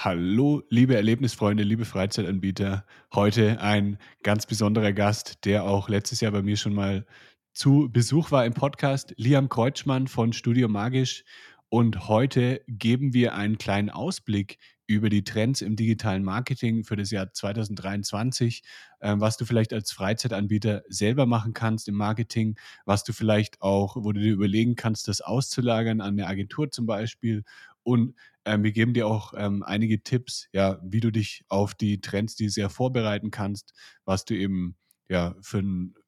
Hallo, liebe Erlebnisfreunde, liebe Freizeitanbieter. Heute ein ganz besonderer Gast, der auch letztes Jahr bei mir schon mal zu Besuch war im Podcast, Liam Kreutschmann von Studio Magisch. Und heute geben wir einen kleinen Ausblick über die Trends im digitalen Marketing für das Jahr 2023, äh, was du vielleicht als Freizeitanbieter selber machen kannst im Marketing, was du vielleicht auch, wo du dir überlegen kannst, das auszulagern an eine Agentur zum Beispiel und ähm, wir geben dir auch ähm, einige Tipps, ja, wie du dich auf die Trends dieses Jahr vorbereiten kannst, was du eben ja für,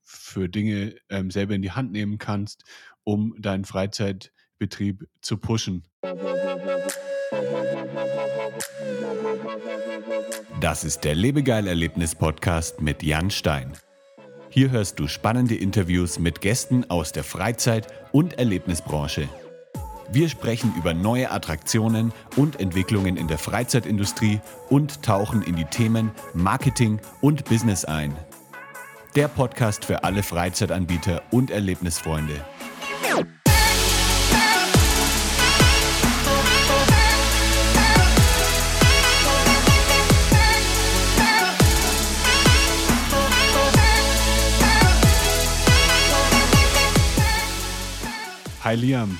für Dinge ähm, selber in die Hand nehmen kannst, um deinen Freizeitbetrieb zu pushen. Das ist der Lebegeil-Erlebnis-Podcast mit Jan Stein. Hier hörst du spannende Interviews mit Gästen aus der Freizeit- und Erlebnisbranche. Wir sprechen über neue Attraktionen und Entwicklungen in der Freizeitindustrie und tauchen in die Themen Marketing und Business ein. Der Podcast für alle Freizeitanbieter und Erlebnisfreunde. Hi Liam.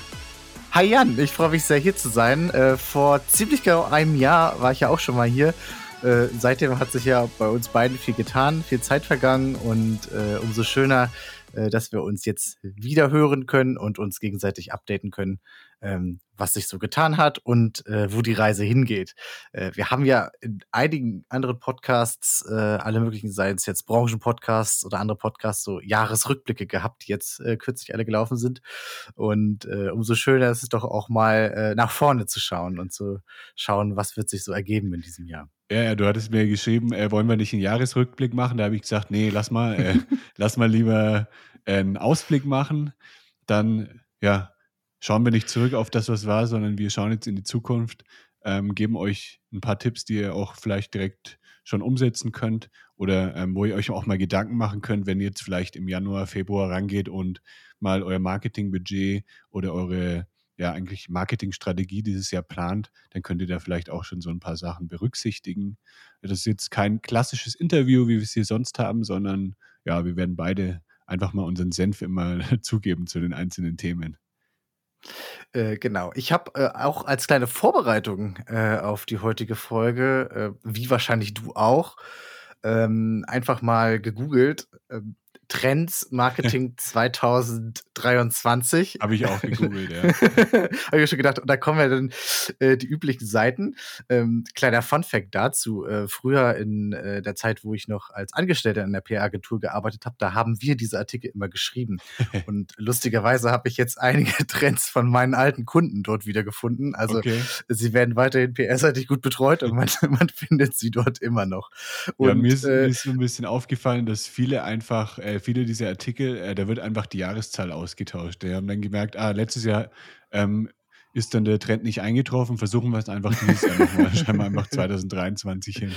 Hi Jan, ich freue mich sehr hier zu sein. Äh, vor ziemlich genau einem Jahr war ich ja auch schon mal hier. Äh, seitdem hat sich ja bei uns beiden viel getan, viel Zeit vergangen und äh, umso schöner, äh, dass wir uns jetzt wieder hören können und uns gegenseitig updaten können, ähm, was sich so getan hat und äh, wo die Reise hingeht. Äh, wir haben ja in einigen anderen Podcasts, äh, alle möglichen, seien es jetzt Branchenpodcasts oder andere Podcasts, so Jahresrückblicke gehabt, die jetzt äh, kürzlich alle gelaufen sind. Und äh, umso schöner ist es doch auch mal äh, nach vorne zu schauen und zu schauen, was wird sich so ergeben in diesem Jahr. Ja, ja, du hattest mir geschrieben, äh, wollen wir nicht einen Jahresrückblick machen? Da habe ich gesagt, nee, lass mal, äh, lass mal lieber äh, einen Ausblick machen. Dann, ja, schauen wir nicht zurück auf das, was war, sondern wir schauen jetzt in die Zukunft, ähm, geben euch ein paar Tipps, die ihr auch vielleicht direkt schon umsetzen könnt oder ähm, wo ihr euch auch mal Gedanken machen könnt, wenn ihr jetzt vielleicht im Januar, Februar rangeht und mal euer Marketingbudget oder eure ja eigentlich Marketingstrategie dieses Jahr plant, dann könnt ihr da vielleicht auch schon so ein paar Sachen berücksichtigen. Das ist jetzt kein klassisches Interview, wie wir es hier sonst haben, sondern ja, wir werden beide einfach mal unseren Senf immer zugeben zu den einzelnen Themen. Äh, genau. Ich habe äh, auch als kleine Vorbereitung äh, auf die heutige Folge, äh, wie wahrscheinlich du auch, ähm, einfach mal gegoogelt, ähm, Trends Marketing 2023. Habe ich auch gegoogelt, ja. Habe ich schon gedacht, und da kommen ja dann äh, die üblichen Seiten. Ähm, kleiner Fun-Fact dazu. Äh, früher in äh, der Zeit, wo ich noch als Angestellter in der PR-Agentur gearbeitet habe, da haben wir diese Artikel immer geschrieben. und lustigerweise habe ich jetzt einige Trends von meinen alten Kunden dort wiedergefunden. Also okay. sie werden weiterhin PR-seitig gut betreut und man, man, findet sie dort immer noch. Und, ja, mir, ist, äh, mir ist so ein bisschen aufgefallen, dass viele einfach äh, viele dieser Artikel, äh, da wird einfach die Jahreszahl ausgetauscht. Die haben dann gemerkt, ah, letztes Jahr ähm, ist dann der Trend nicht eingetroffen, versuchen wir es einfach dieses Jahr nochmal, schreiben wir einfach 2023 hin.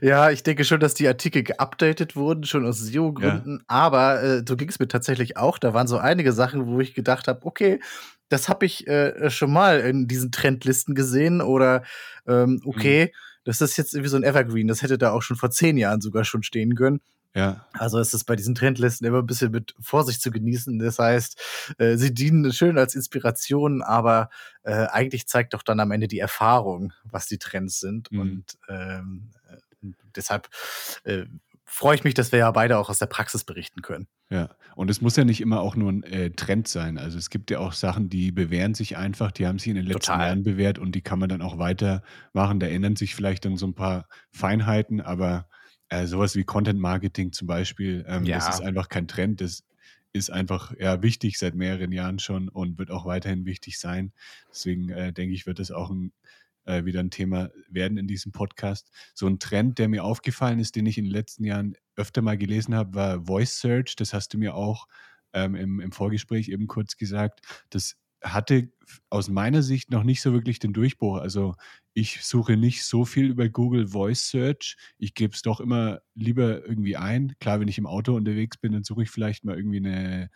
Ja, ich denke schon, dass die Artikel geupdatet wurden, schon aus SEO-Gründen. Ja. Aber äh, so ging es mir tatsächlich auch. Da waren so einige Sachen, wo ich gedacht habe, okay, das habe ich äh, schon mal in diesen Trendlisten gesehen. Oder ähm, okay, mhm. das ist jetzt irgendwie so ein Evergreen. Das hätte da auch schon vor zehn Jahren sogar schon stehen können. Ja. Also ist es bei diesen Trendlisten immer ein bisschen mit Vorsicht zu genießen. Das heißt, äh, sie dienen schön als Inspiration, aber äh, eigentlich zeigt doch dann am Ende die Erfahrung, was die Trends sind. Mhm. Und ähm, äh, deshalb äh, freue ich mich, dass wir ja beide auch aus der Praxis berichten können. Ja, und es muss ja nicht immer auch nur ein äh, Trend sein. Also es gibt ja auch Sachen, die bewähren sich einfach, die haben sich in den letzten Total. Jahren bewährt und die kann man dann auch weitermachen. Da ändern sich vielleicht dann so ein paar Feinheiten, aber äh, sowas wie Content Marketing zum Beispiel, ähm, ja. das ist einfach kein Trend, das ist einfach ja, wichtig seit mehreren Jahren schon und wird auch weiterhin wichtig sein. Deswegen äh, denke ich, wird das auch ein, äh, wieder ein Thema werden in diesem Podcast. So ein Trend, der mir aufgefallen ist, den ich in den letzten Jahren öfter mal gelesen habe, war Voice Search. Das hast du mir auch ähm, im, im Vorgespräch eben kurz gesagt. Das hatte aus meiner Sicht noch nicht so wirklich den Durchbruch. Also ich suche nicht so viel über Google Voice Search. Ich gebe es doch immer lieber irgendwie ein. Klar, wenn ich im Auto unterwegs bin, dann suche ich vielleicht mal irgendwie eine,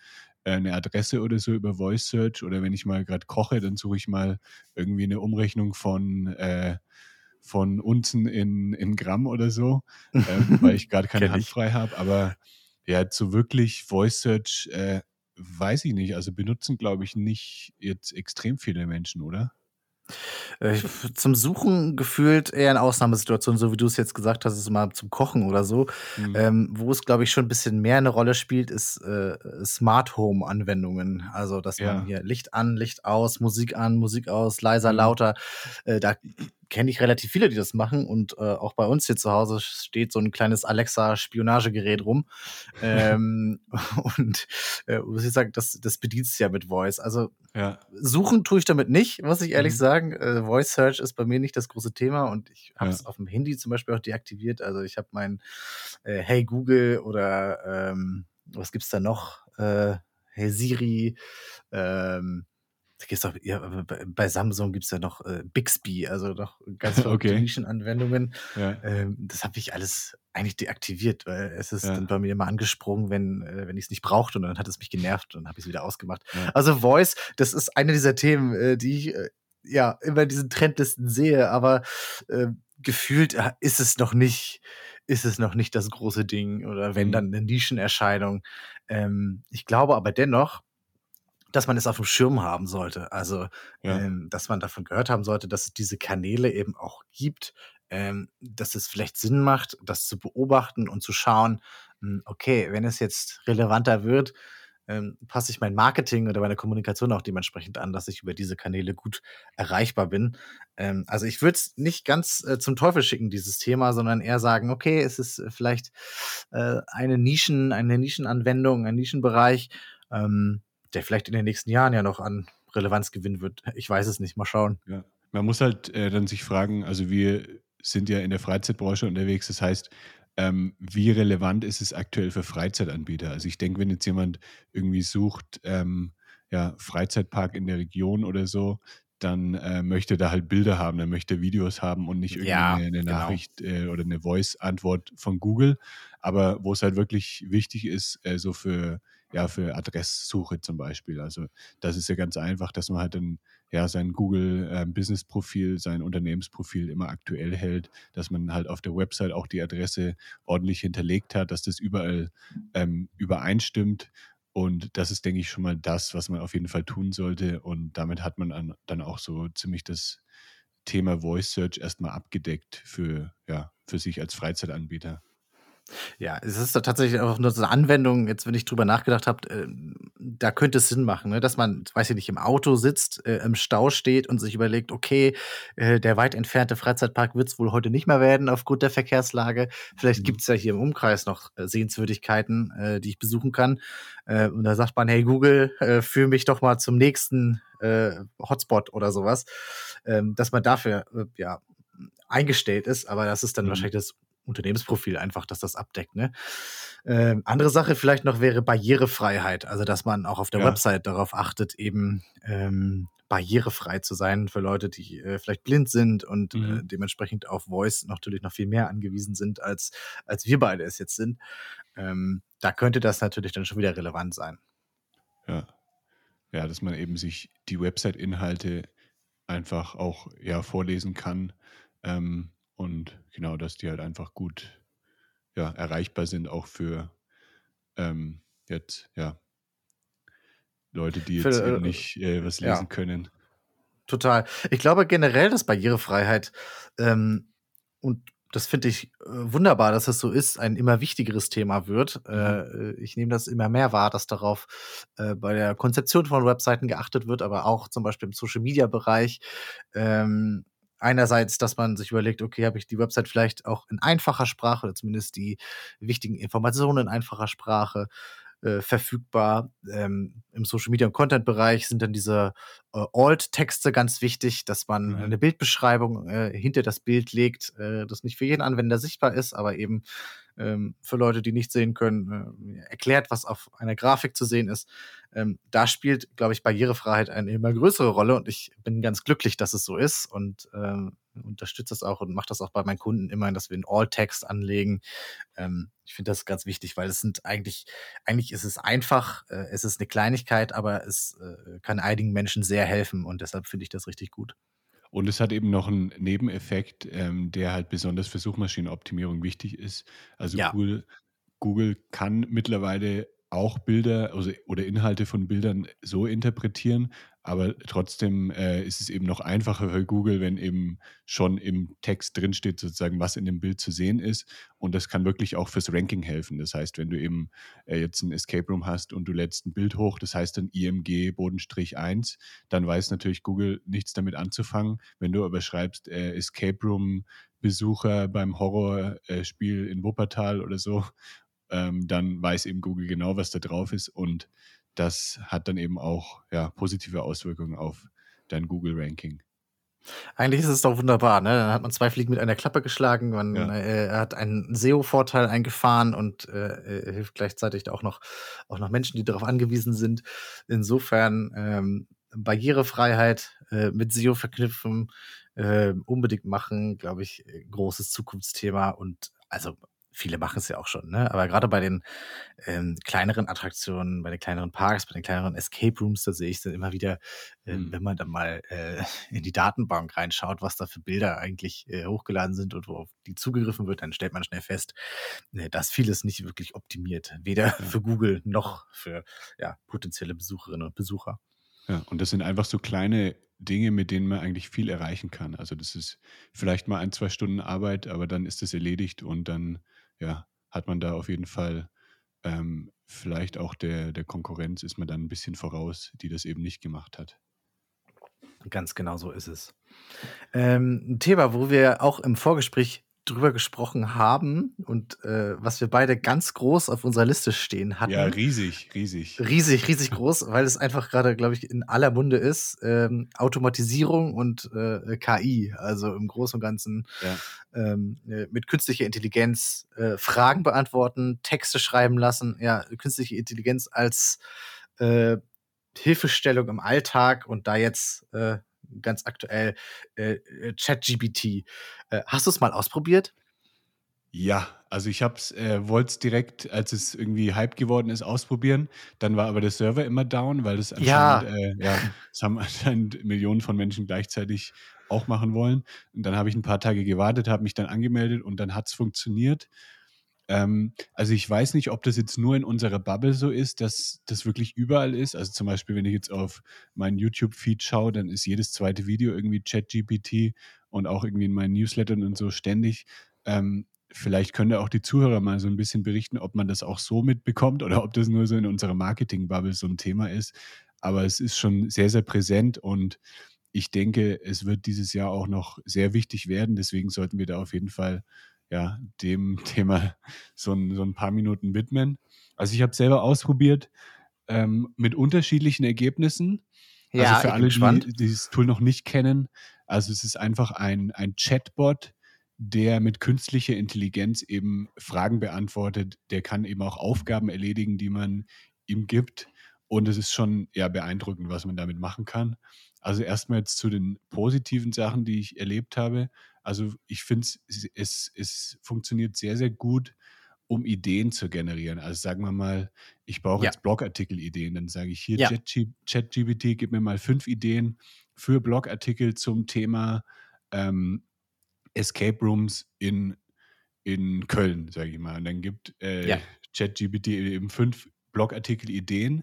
äh, eine Adresse oder so über Voice Search. Oder wenn ich mal gerade koche, dann suche ich mal irgendwie eine Umrechnung von, äh, von Unzen in, in Gramm oder so, äh, weil ich gerade keine Hand frei habe. Aber ja, so wirklich Voice Search äh, weiß ich nicht. Also benutzen, glaube ich, nicht jetzt extrem viele Menschen, oder? Äh, zum Suchen gefühlt eher in Ausnahmesituationen, so wie du es jetzt gesagt hast, ist mal zum Kochen oder so. Mhm. Ähm, wo es, glaube ich, schon ein bisschen mehr eine Rolle spielt, ist äh, Smart Home Anwendungen. Also, dass ja. man hier Licht an, Licht aus, Musik an, Musik aus, leiser, mhm. lauter. Äh, da kenne ich relativ viele, die das machen. Und äh, auch bei uns hier zu Hause steht so ein kleines Alexa-Spionagegerät rum. ähm, und äh, muss ich sagen, das, das bedient es ja mit Voice. Also ja. suchen tue ich damit nicht, muss ich ehrlich mhm. sagen. Äh, Voice Search ist bei mir nicht das große Thema und ich habe es ja. auf dem Handy zum Beispiel auch deaktiviert. Also ich habe mein äh, Hey Google oder ähm, was gibt's da noch? Äh, hey Siri, ähm, da gibt's auch, ja, bei Samsung gibt es ja noch äh, Bixby, also noch ganz viele okay. Nischenanwendungen. Ja. Ähm, das habe ich alles eigentlich deaktiviert, weil es ist ja. dann bei mir immer angesprungen, wenn, äh, wenn ich es nicht brauchte und dann hat es mich genervt und habe ich es wieder ausgemacht. Also Voice, das ist eine dieser Themen, äh, die ich äh, ja immer in diesen Trendlisten sehe, aber äh, gefühlt äh, ist es noch nicht, ist es noch nicht das große Ding oder wenn mhm. dann eine Nischenerscheinung. Ähm, ich glaube aber dennoch, dass man es auf dem Schirm haben sollte. Also, ja. ähm, dass man davon gehört haben sollte, dass es diese Kanäle eben auch gibt, ähm, dass es vielleicht Sinn macht, das zu beobachten und zu schauen, hm, okay, wenn es jetzt relevanter wird, ähm, passe ich mein Marketing oder meine Kommunikation auch dementsprechend an, dass ich über diese Kanäle gut erreichbar bin. Ähm, also ich würde es nicht ganz äh, zum Teufel schicken, dieses Thema, sondern eher sagen, okay, es ist vielleicht äh, eine Nischen, eine Nischenanwendung, ein Nischenbereich. Ähm, der vielleicht in den nächsten Jahren ja noch an Relevanz gewinnen wird. Ich weiß es nicht, mal schauen. Ja. Man muss halt äh, dann sich fragen, also wir sind ja in der Freizeitbranche unterwegs, das heißt, ähm, wie relevant ist es aktuell für Freizeitanbieter? Also ich denke, wenn jetzt jemand irgendwie sucht, ähm, ja, Freizeitpark in der Region oder so, dann äh, möchte da halt Bilder haben, dann möchte Videos haben und nicht irgendwie ja, eine, eine genau. Nachricht äh, oder eine Voice-Antwort von Google. Aber wo es halt wirklich wichtig ist, äh, so für ja, für Adresssuche zum Beispiel. Also das ist ja ganz einfach, dass man halt dann ja sein Google äh, Business Profil, sein Unternehmensprofil immer aktuell hält, dass man halt auf der Website auch die Adresse ordentlich hinterlegt hat, dass das überall ähm, übereinstimmt. Und das ist, denke ich, schon mal das, was man auf jeden Fall tun sollte. Und damit hat man an, dann auch so ziemlich das Thema Voice Search erstmal abgedeckt für, ja, für sich als Freizeitanbieter. Ja, es ist tatsächlich auch nur so eine Anwendung, jetzt wenn ich drüber nachgedacht habe, äh, da könnte es Sinn machen, ne, dass man, weiß ich nicht, im Auto sitzt, äh, im Stau steht und sich überlegt, okay, äh, der weit entfernte Freizeitpark wird es wohl heute nicht mehr werden aufgrund der Verkehrslage. Vielleicht mhm. gibt es ja hier im Umkreis noch äh, Sehenswürdigkeiten, äh, die ich besuchen kann. Äh, und da sagt man, hey Google, äh, führe mich doch mal zum nächsten Hotspot oder sowas, ähm, dass man dafür ja eingestellt ist, aber das ist dann mhm. wahrscheinlich das Unternehmensprofil einfach, dass das abdeckt. Ne? Ähm, andere Sache vielleicht noch wäre Barrierefreiheit, also dass man auch auf der ja. Website darauf achtet, eben ähm, barrierefrei zu sein für Leute, die äh, vielleicht blind sind und äh, mhm. äh, dementsprechend auf Voice natürlich noch viel mehr angewiesen sind, als, als wir beide es jetzt sind. Ähm, da könnte das natürlich dann schon wieder relevant sein. Ja. Ja, dass man eben sich die Website-Inhalte einfach auch ja, vorlesen kann. Ähm, und genau, dass die halt einfach gut ja, erreichbar sind, auch für ähm, jetzt, ja, Leute, die jetzt für, äh, nicht äh, was lesen ja. können. Total. Ich glaube generell, dass Barrierefreiheit ähm, und das finde ich äh, wunderbar, dass das so ist, ein immer wichtigeres Thema wird. Mhm. Äh, ich nehme das immer mehr wahr, dass darauf äh, bei der Konzeption von Webseiten geachtet wird, aber auch zum Beispiel im Social-Media-Bereich. Ähm, einerseits, dass man sich überlegt, okay, habe ich die Website vielleicht auch in einfacher Sprache oder zumindest die wichtigen Informationen in einfacher Sprache äh, verfügbar. Ähm, Im Social Media und Content Bereich sind dann diese äh, Alt-Texte ganz wichtig, dass man mhm. eine Bildbeschreibung äh, hinter das Bild legt, äh, das nicht für jeden Anwender sichtbar ist, aber eben ähm, für Leute, die nicht sehen können, äh, erklärt, was auf einer Grafik zu sehen ist. Ähm, da spielt, glaube ich, Barrierefreiheit eine immer größere Rolle und ich bin ganz glücklich, dass es so ist und ähm, unterstütze das auch und mache das auch bei meinen Kunden immer, dass wir einen All-Text anlegen. Ähm, ich finde das ganz wichtig, weil es sind eigentlich, eigentlich ist es einfach, äh, es ist eine Kleinigkeit, aber es äh, kann einigen Menschen sehr helfen und deshalb finde ich das richtig gut. Und es hat eben noch einen Nebeneffekt, ähm, der halt besonders für Suchmaschinenoptimierung wichtig ist. Also Ja. Google Google kann mittlerweile auch Bilder also oder Inhalte von Bildern so interpretieren, aber trotzdem, äh, ist es eben noch einfacher für Google, wenn eben schon im Text drinsteht sozusagen, was in dem Bild zu sehen ist. Und das kann wirklich auch fürs Ranking helfen. Das heißt, wenn du eben, äh, jetzt 'n Escape Room hast und du lädst ein Bild hoch, das heißt dann IMG Bodenstrich 1, dann weiß natürlich Google nichts damit anzufangen. Wenn du aber schreibst, äh, Escape Room Besucher beim Horrorspiel in Wuppertal oder so, ähm, dann weiß eben Google genau, was da drauf ist und das hat dann eben auch, ja, positive Auswirkungen auf dein Google-Ranking. Eigentlich ist es doch wunderbar, ne? Dann hat man zwei Fliegen mit einer Klappe geschlagen. Man Ja. äh, hat einen SEO-Vorteil eingefahren und äh, äh, hilft gleichzeitig auch noch, auch noch Menschen, die darauf angewiesen sind. Insofern ähm, Barrierefreiheit äh, mit SEO verknüpfen, äh, unbedingt machen, glaube ich, äh, großes Zukunftsthema. Und also viele machen es ja auch schon, ne? Aber gerade bei den ähm, kleineren Attraktionen, bei den kleineren Parks, bei den kleineren Escape Rooms, da sehe ich dann immer wieder, äh, Mhm. wenn man dann mal äh, in die Datenbank reinschaut, was da für Bilder eigentlich äh, hochgeladen sind und worauf die zugegriffen wird, dann stellt man schnell fest, äh, dass vieles nicht wirklich optimiert, weder Ja. für Google noch für ja, potenzielle Besucherinnen und Besucher. Ja, und das sind einfach so kleine Dinge, mit denen man eigentlich viel erreichen kann. Also das ist vielleicht mal ein, zwei Stunden Arbeit, aber dann ist es erledigt und dann, ja, hat man da auf jeden Fall ähm, vielleicht auch der, der Konkurrenz ist man dann ein bisschen voraus, die das eben nicht gemacht hat. Ganz genau so ist es. Ähm, ein Thema, wo wir auch im Vorgespräch drüber gesprochen haben und äh, was wir beide ganz groß auf unserer Liste stehen hatten. Ja, riesig, riesig. riesig, riesig groß, weil es einfach gerade, glaube ich, in aller Munde ist. Ähm, Automatisierung und äh, KI, also im Großen und Ganzen Ja. ähm, äh, mit künstlicher Intelligenz äh, Fragen beantworten, Texte schreiben lassen, ja, künstliche Intelligenz als äh, Hilfestellung im Alltag und da jetzt äh, ganz aktuell äh, äh, ChatGPT. Äh, hast du es mal ausprobiert? Ja, also ich hab's, äh, wollte es direkt, als es irgendwie Hype geworden ist, ausprobieren. Dann war aber der Server immer down, weil das Ja. anscheinend, äh, ja, das haben anscheinend Millionen von Menschen gleichzeitig auch machen wollen. Und dann habe ich ein paar Tage gewartet, habe mich dann angemeldet und dann hat's funktioniert. Ähm, also ich weiß nicht, ob das jetzt nur in unserer Bubble so ist, dass das wirklich überall ist. Also zum Beispiel, wenn ich jetzt auf meinen YouTube-Feed schaue, dann ist jedes zweite Video irgendwie ChatGPT und auch irgendwie in meinen Newslettern und so ständig. Ähm, vielleicht können da auch die Zuhörer mal so ein bisschen berichten, ob man das auch so mitbekommt oder ob das nur so in unserer Marketing-Bubble so ein Thema ist. Aber es ist schon sehr, sehr präsent und ich denke, es wird dieses Jahr auch noch sehr wichtig werden. Deswegen sollten wir da auf jeden Fall ja, dem Thema so ein, so ein paar Minuten widmen. Also ich habe selber ausprobiert ähm, mit unterschiedlichen Ergebnissen. Ja, also für alle, gespannt. die dieses Tool noch nicht kennen, also es ist einfach ein, ein Chatbot, der mit künstlicher Intelligenz eben Fragen beantwortet. Der kann eben auch Aufgaben erledigen, die man ihm gibt. Und es ist schon ja beeindruckend, was man damit machen kann. Also erstmal jetzt zu den positiven Sachen, die ich erlebt habe. Also ich finde es, es, es funktioniert sehr, sehr gut, um Ideen zu generieren. Also sagen wir mal, ich brauche Ja. jetzt Blogartikel-Ideen. Dann sage ich hier, Ja. ChatG- ChatGPT, gib mir mal fünf Ideen für Blogartikel zum Thema ähm, Escape Rooms in, in Köln, sage ich mal. Und dann gibt äh, Ja. ChatGPT eben fünf Blogartikel-Ideen.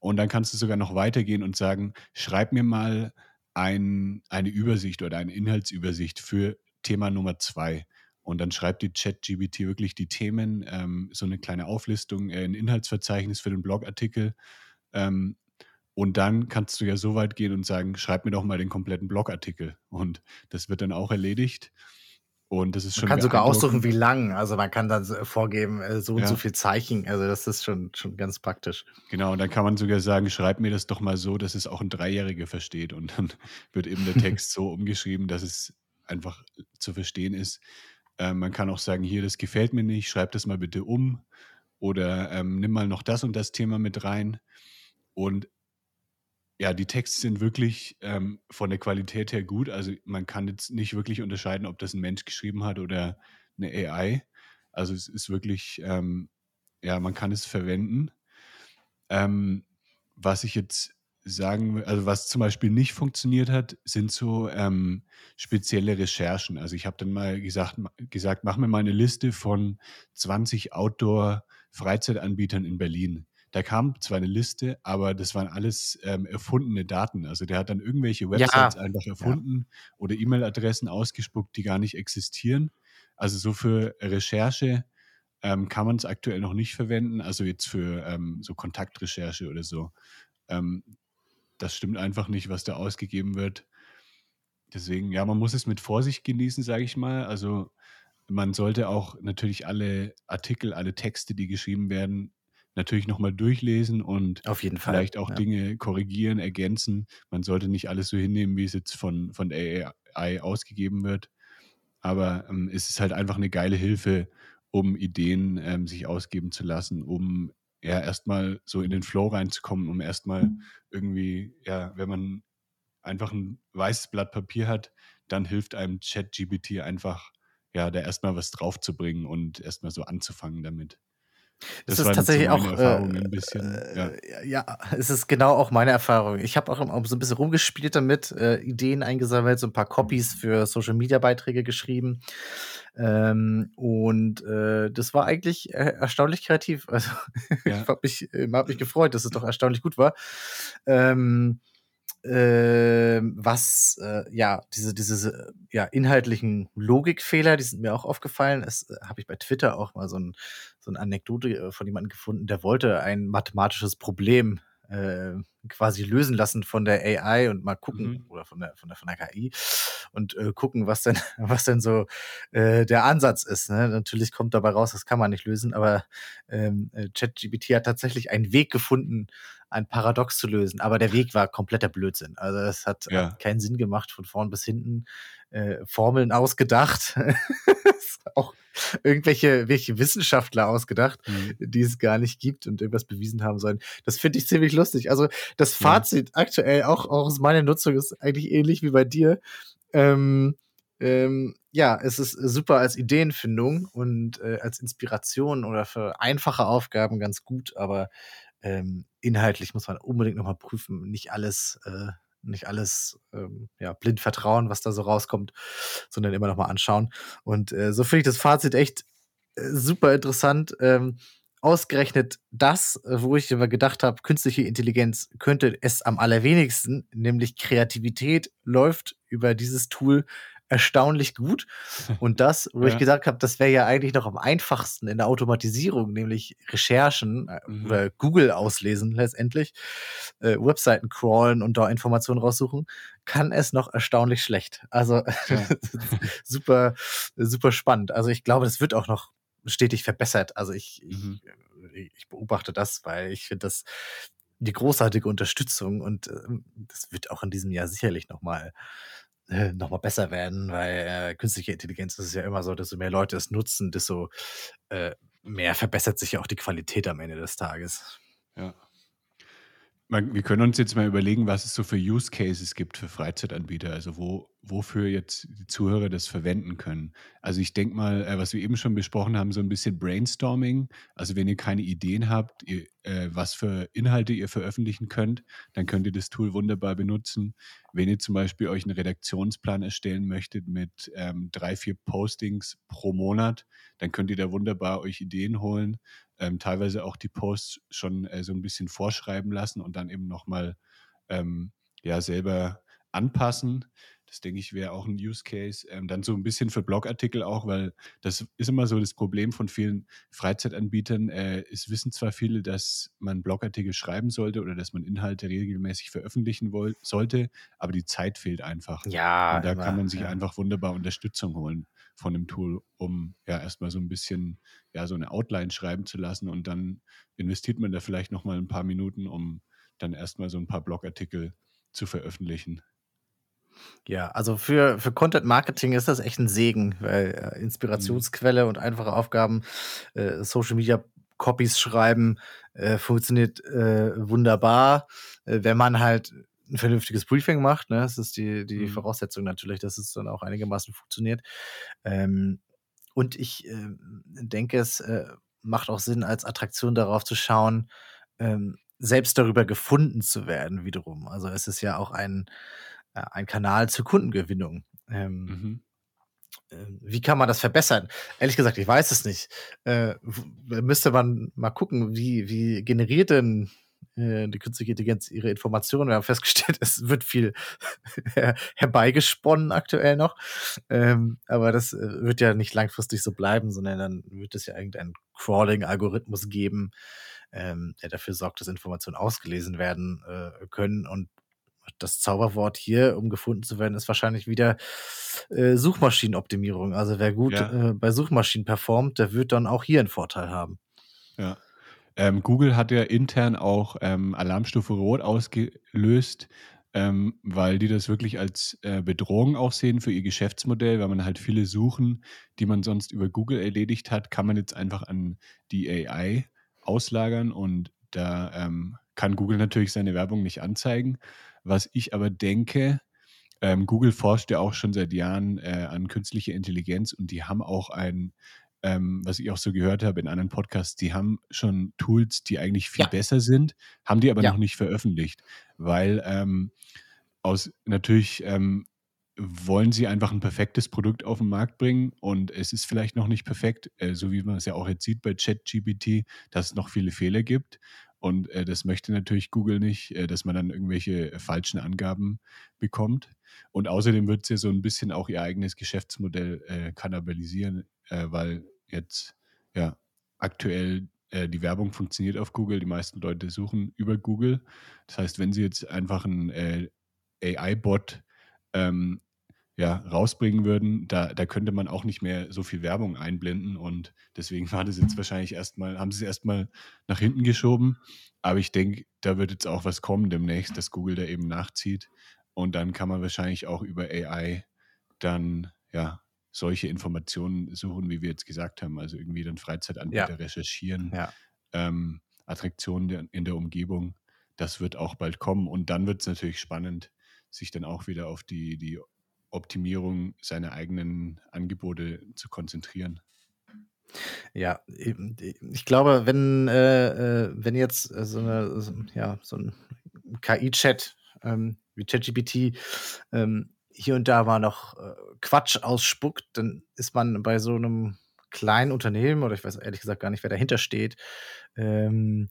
Und dann kannst du sogar noch weitergehen und sagen, schreib mir mal ein, eine Übersicht oder eine Inhaltsübersicht für Thema Nummer zwei. Und dann schreibt die ChatGPT wirklich die Themen, ähm, so eine kleine Auflistung, äh, ein Inhaltsverzeichnis für den Blogartikel. Ähm, und dann kannst du ja so weit gehen und sagen, schreib mir doch mal den kompletten Blogartikel. Und das wird dann auch erledigt. Und das ist Man schon kann sogar aussuchen, wie lang. Also man kann dann so vorgeben, äh, so und Ja. so viel Zeichen. Also das ist schon, schon ganz praktisch. Genau, und dann kann man sogar sagen, schreib mir das doch mal so, dass es auch ein Dreijähriger versteht. Und dann wird eben der Text so umgeschrieben, dass es einfach zu verstehen ist. Ähm, man kann auch sagen, hier, das gefällt mir nicht, schreib das mal bitte um. Oder ähm, nimm mal noch das und das Thema mit rein. Und ja, die Texte sind wirklich ähm, von der Qualität her gut. Also man kann jetzt nicht wirklich unterscheiden, ob das ein Mensch geschrieben hat oder eine AI. Also es ist wirklich, ähm, ja, man kann es verwenden. Ähm, was ich jetzt sagen, also was zum Beispiel nicht funktioniert hat, sind so ähm, spezielle Recherchen. Also ich habe dann mal gesagt, gesagt, mach mir mal eine Liste von 20 Outdoor-Freizeitanbietern in Berlin. Da kam zwar eine Liste, aber das waren alles ähm, erfundene Daten. Also der hat dann irgendwelche Websites ja. einfach erfunden ja. oder E-Mail-Adressen ausgespuckt, die gar nicht existieren. Also so für Recherche ähm, kann man es aktuell noch nicht verwenden. Also jetzt für ähm, so Kontaktrecherche oder so. Ähm, das stimmt einfach nicht, was da ausgegeben wird. Deswegen, ja, man muss es mit Vorsicht genießen, sage ich mal. Also man sollte auch natürlich alle Artikel, alle Texte, die geschrieben werden, natürlich nochmal durchlesen und vielleicht auch ja. Dinge korrigieren, ergänzen. Man sollte nicht alles so hinnehmen, wie es jetzt von, von der AI ausgegeben wird. Aber ähm, es ist halt einfach eine geile Hilfe, um Ideen ähm, sich ausgeben zu lassen, um ja erstmal so in den Flow reinzukommen, um erstmal mhm. irgendwie, ja, wenn man einfach ein weißes Blatt Papier hat, dann hilft einem ChatGPT einfach, ja, da erstmal was draufzubringen und erstmal so anzufangen damit. Das, ist tatsächlich auch Erfahrung äh, ein bisschen. Ja. Äh, ja. es ist genau auch meine Erfahrung. Ich habe auch, auch, so ein bisschen rumgespielt damit, äh, Ideen eingesammelt, so ein paar Copies für Social Media Beiträge geschrieben. Ähm, und äh, das war eigentlich äh, erstaunlich kreativ. Also ja. ich habe mich, hab mich gefreut, dass es doch erstaunlich gut war. Ähm, äh, was äh, ja diese diese ja inhaltlichen Logikfehler, die sind mir auch aufgefallen. Das äh, habe ich bei Twitter auch mal so ein so eine Anekdote äh, von jemandem gefunden, der wollte ein mathematisches Problem äh, quasi lösen lassen von der AI und mal gucken mhm. oder von der von der von der KI und äh, gucken, was denn was denn so äh, der Ansatz ist. Ne? Natürlich kommt dabei raus, das kann man nicht lösen, aber ähm, äh, ChatGPT hat tatsächlich einen Weg gefunden, ein Paradox zu lösen. Aber der Weg war kompletter Blödsinn. Also es hat, ja. hat keinen Sinn gemacht von vorn bis hinten. Äh, Formeln ausgedacht. auch irgendwelche welche Wissenschaftler ausgedacht, mhm. die es gar nicht gibt und irgendwas bewiesen haben sollen. Das finde ich ziemlich lustig. Also das Fazit ja. aktuell auch, auch aus meiner Nutzung ist eigentlich ähnlich wie bei dir. Ähm, ähm, ja, es ist super als Ideenfindung und äh, als Inspiration oder für einfache Aufgaben ganz gut, aber ähm, inhaltlich muss man unbedingt nochmal prüfen. Nicht alles, äh, nicht alles ähm, ja, blind vertrauen, was da so rauskommt, sondern immer nochmal anschauen. Und äh, so finde ich das Fazit echt äh, super interessant. Ähm, ausgerechnet das, wo ich immer gedacht habe, künstliche Intelligenz könnte es am allerwenigsten, nämlich Kreativität läuft über dieses Tool erstaunlich gut. Und das, wo ja. ich gesagt habe, das wäre ja eigentlich noch am einfachsten in der Automatisierung, nämlich Recherchen äh, mhm. oder Google auslesen letztendlich, äh, Webseiten crawlen und da Informationen raussuchen, kann es noch erstaunlich schlecht. Also ja. super, super spannend. Also ich glaube, das wird auch noch stetig verbessert. Also ich, mhm. ich, ich beobachte das, weil ich finde das die großartige Unterstützung und äh, das wird auch in diesem Jahr sicherlich noch mal äh, noch mal besser werden, weil äh, künstliche Intelligenz ist ja immer so, desto mehr Leute es nutzen, desto äh, mehr verbessert sich ja auch die Qualität am Ende des Tages. Ja wir können uns jetzt mal überlegen, was es so für Use Cases gibt für Freizeitanbieter, also wo, wofür jetzt die Zuhörer das verwenden können. Also ich denke mal, äh, was wir eben schon besprochen haben, so ein bisschen Brainstorming. Also wenn ihr keine Ideen habt, ihr, äh, was für Inhalte ihr veröffentlichen könnt, dann könnt ihr das Tool wunderbar benutzen. Wenn ihr zum Beispiel euch einen Redaktionsplan erstellen möchtet mit ähm, drei, vier Postings pro Monat, dann könnt ihr da wunderbar euch Ideen holen ähm, teilweise auch die Posts schon äh, so ein bisschen vorschreiben lassen und dann eben nochmal ähm, ja, selber anpassen. Das denke ich wäre auch ein Use Case. Ähm, dann so ein bisschen für Blogartikel auch, weil das ist immer so das Problem von vielen Freizeitanbietern. Äh, es wissen zwar viele, dass man Blogartikel schreiben sollte oder dass man Inhalte regelmäßig veröffentlichen sollte, aber die Zeit fehlt einfach. Ja, Und da immer, kann man sich ja. einfach wunderbar Unterstützung holen von dem Tool, um ja erstmal so ein bisschen ja so eine Outline schreiben zu lassen und dann investiert man da vielleicht nochmal ein paar Minuten, um dann erstmal so ein paar Blogartikel zu veröffentlichen. Ja, also für, für Content Marketing ist das echt ein Segen, weil äh, Inspirationsquelle mhm. und einfache Aufgaben, äh, Social Media Copies schreiben, äh, funktioniert äh, wunderbar, äh, wenn man halt ein vernünftiges Briefing macht. Ne? Das ist die, die mhm. Voraussetzung natürlich, dass es dann auch einigermaßen funktioniert. Ähm, und ich äh, denke, es äh, macht auch Sinn, als Attraktion darauf zu schauen, ähm, selbst darüber gefunden zu werden, wiederum. Also es ist ja auch ein, äh, ein Kanal zur Kundengewinnung. Ähm, mhm. Ähm, wie kann man das verbessern? Ehrlich gesagt, ich weiß es nicht. Äh, müsste man mal gucken, wie, wie generiert denn äh, die künstliche Intelligenz ihre Informationen. Wir haben festgestellt, es wird viel herbeigesponnen aktuell noch. Ähm, aber das äh, wird ja nicht langfristig so bleiben, sondern dann wird es ja irgendeinen Crawling-Algorithmus geben, ähm, der dafür sorgt, dass Informationen ausgelesen werden äh, können. Und das Zauberwort hier, um gefunden zu werden, ist wahrscheinlich wieder äh, Suchmaschinenoptimierung. Also wer gut ja. äh, bei Suchmaschinen performt, der wird dann auch hier einen Vorteil haben. Ja. Ähm, Google hat ja intern auch ähm, Alarmstufe Rot ausgelöst, ähm, weil die das wirklich als äh, Bedrohung auch sehen für ihr Geschäftsmodell, weil man halt viele Suchen, die man sonst über Google erledigt hat, kann man jetzt einfach an die AI auslagern und da ähm, kann Google natürlich seine Werbung nicht anzeigen. Was ich aber denke, ähm, Google forscht ja auch schon seit Jahren äh, an künstlicher Intelligenz und die haben auch ein ähm, was ich auch so gehört habe in anderen Podcasts, die haben schon Tools, die eigentlich viel ja. besser sind, haben die aber ja. noch nicht veröffentlicht, weil ähm, aus natürlich ähm, wollen sie einfach ein perfektes Produkt auf den Markt bringen und es ist vielleicht noch nicht perfekt, äh, so wie man es ja auch jetzt sieht bei ChatGPT, dass es noch viele Fehler gibt und äh, das möchte natürlich Google nicht, äh, dass man dann irgendwelche äh, falschen Angaben bekommt. Und außerdem wird es ja so ein bisschen auch ihr eigenes Geschäftsmodell äh, kannibalisieren, äh, weil jetzt ja aktuell äh, die Werbung funktioniert auf Google. Die meisten Leute suchen über Google. Das heißt, wenn sie jetzt einfach einen äh, AI-Bot ähm, ja, rausbringen würden, da, da könnte man auch nicht mehr so viel Werbung einblenden und deswegen war das jetzt wahrscheinlich erstmal, haben sie es erstmal nach hinten geschoben. Aber ich denke, da wird jetzt auch was kommen demnächst, dass Google da eben nachzieht und dann kann man wahrscheinlich auch über AI dann ja solche Informationen suchen, wie wir jetzt gesagt haben. Also irgendwie dann Freizeitanbieter ja. recherchieren, ja. Ähm, Attraktionen in der Umgebung. Das wird auch bald kommen. Und dann wird es natürlich spannend, sich dann auch wieder auf die, die Optimierung seiner eigenen Angebote zu konzentrieren. Ja, ich glaube, wenn, äh, äh wenn jetzt so, eine, ja, so ein KI-Chat ähm, wie ChatGPT ähm, hier und da mal noch äh, Quatsch ausspuckt, dann ist man bei so einem kleinen Unternehmen, oder ich weiß ehrlich gesagt gar nicht, wer dahinter steht, ähm,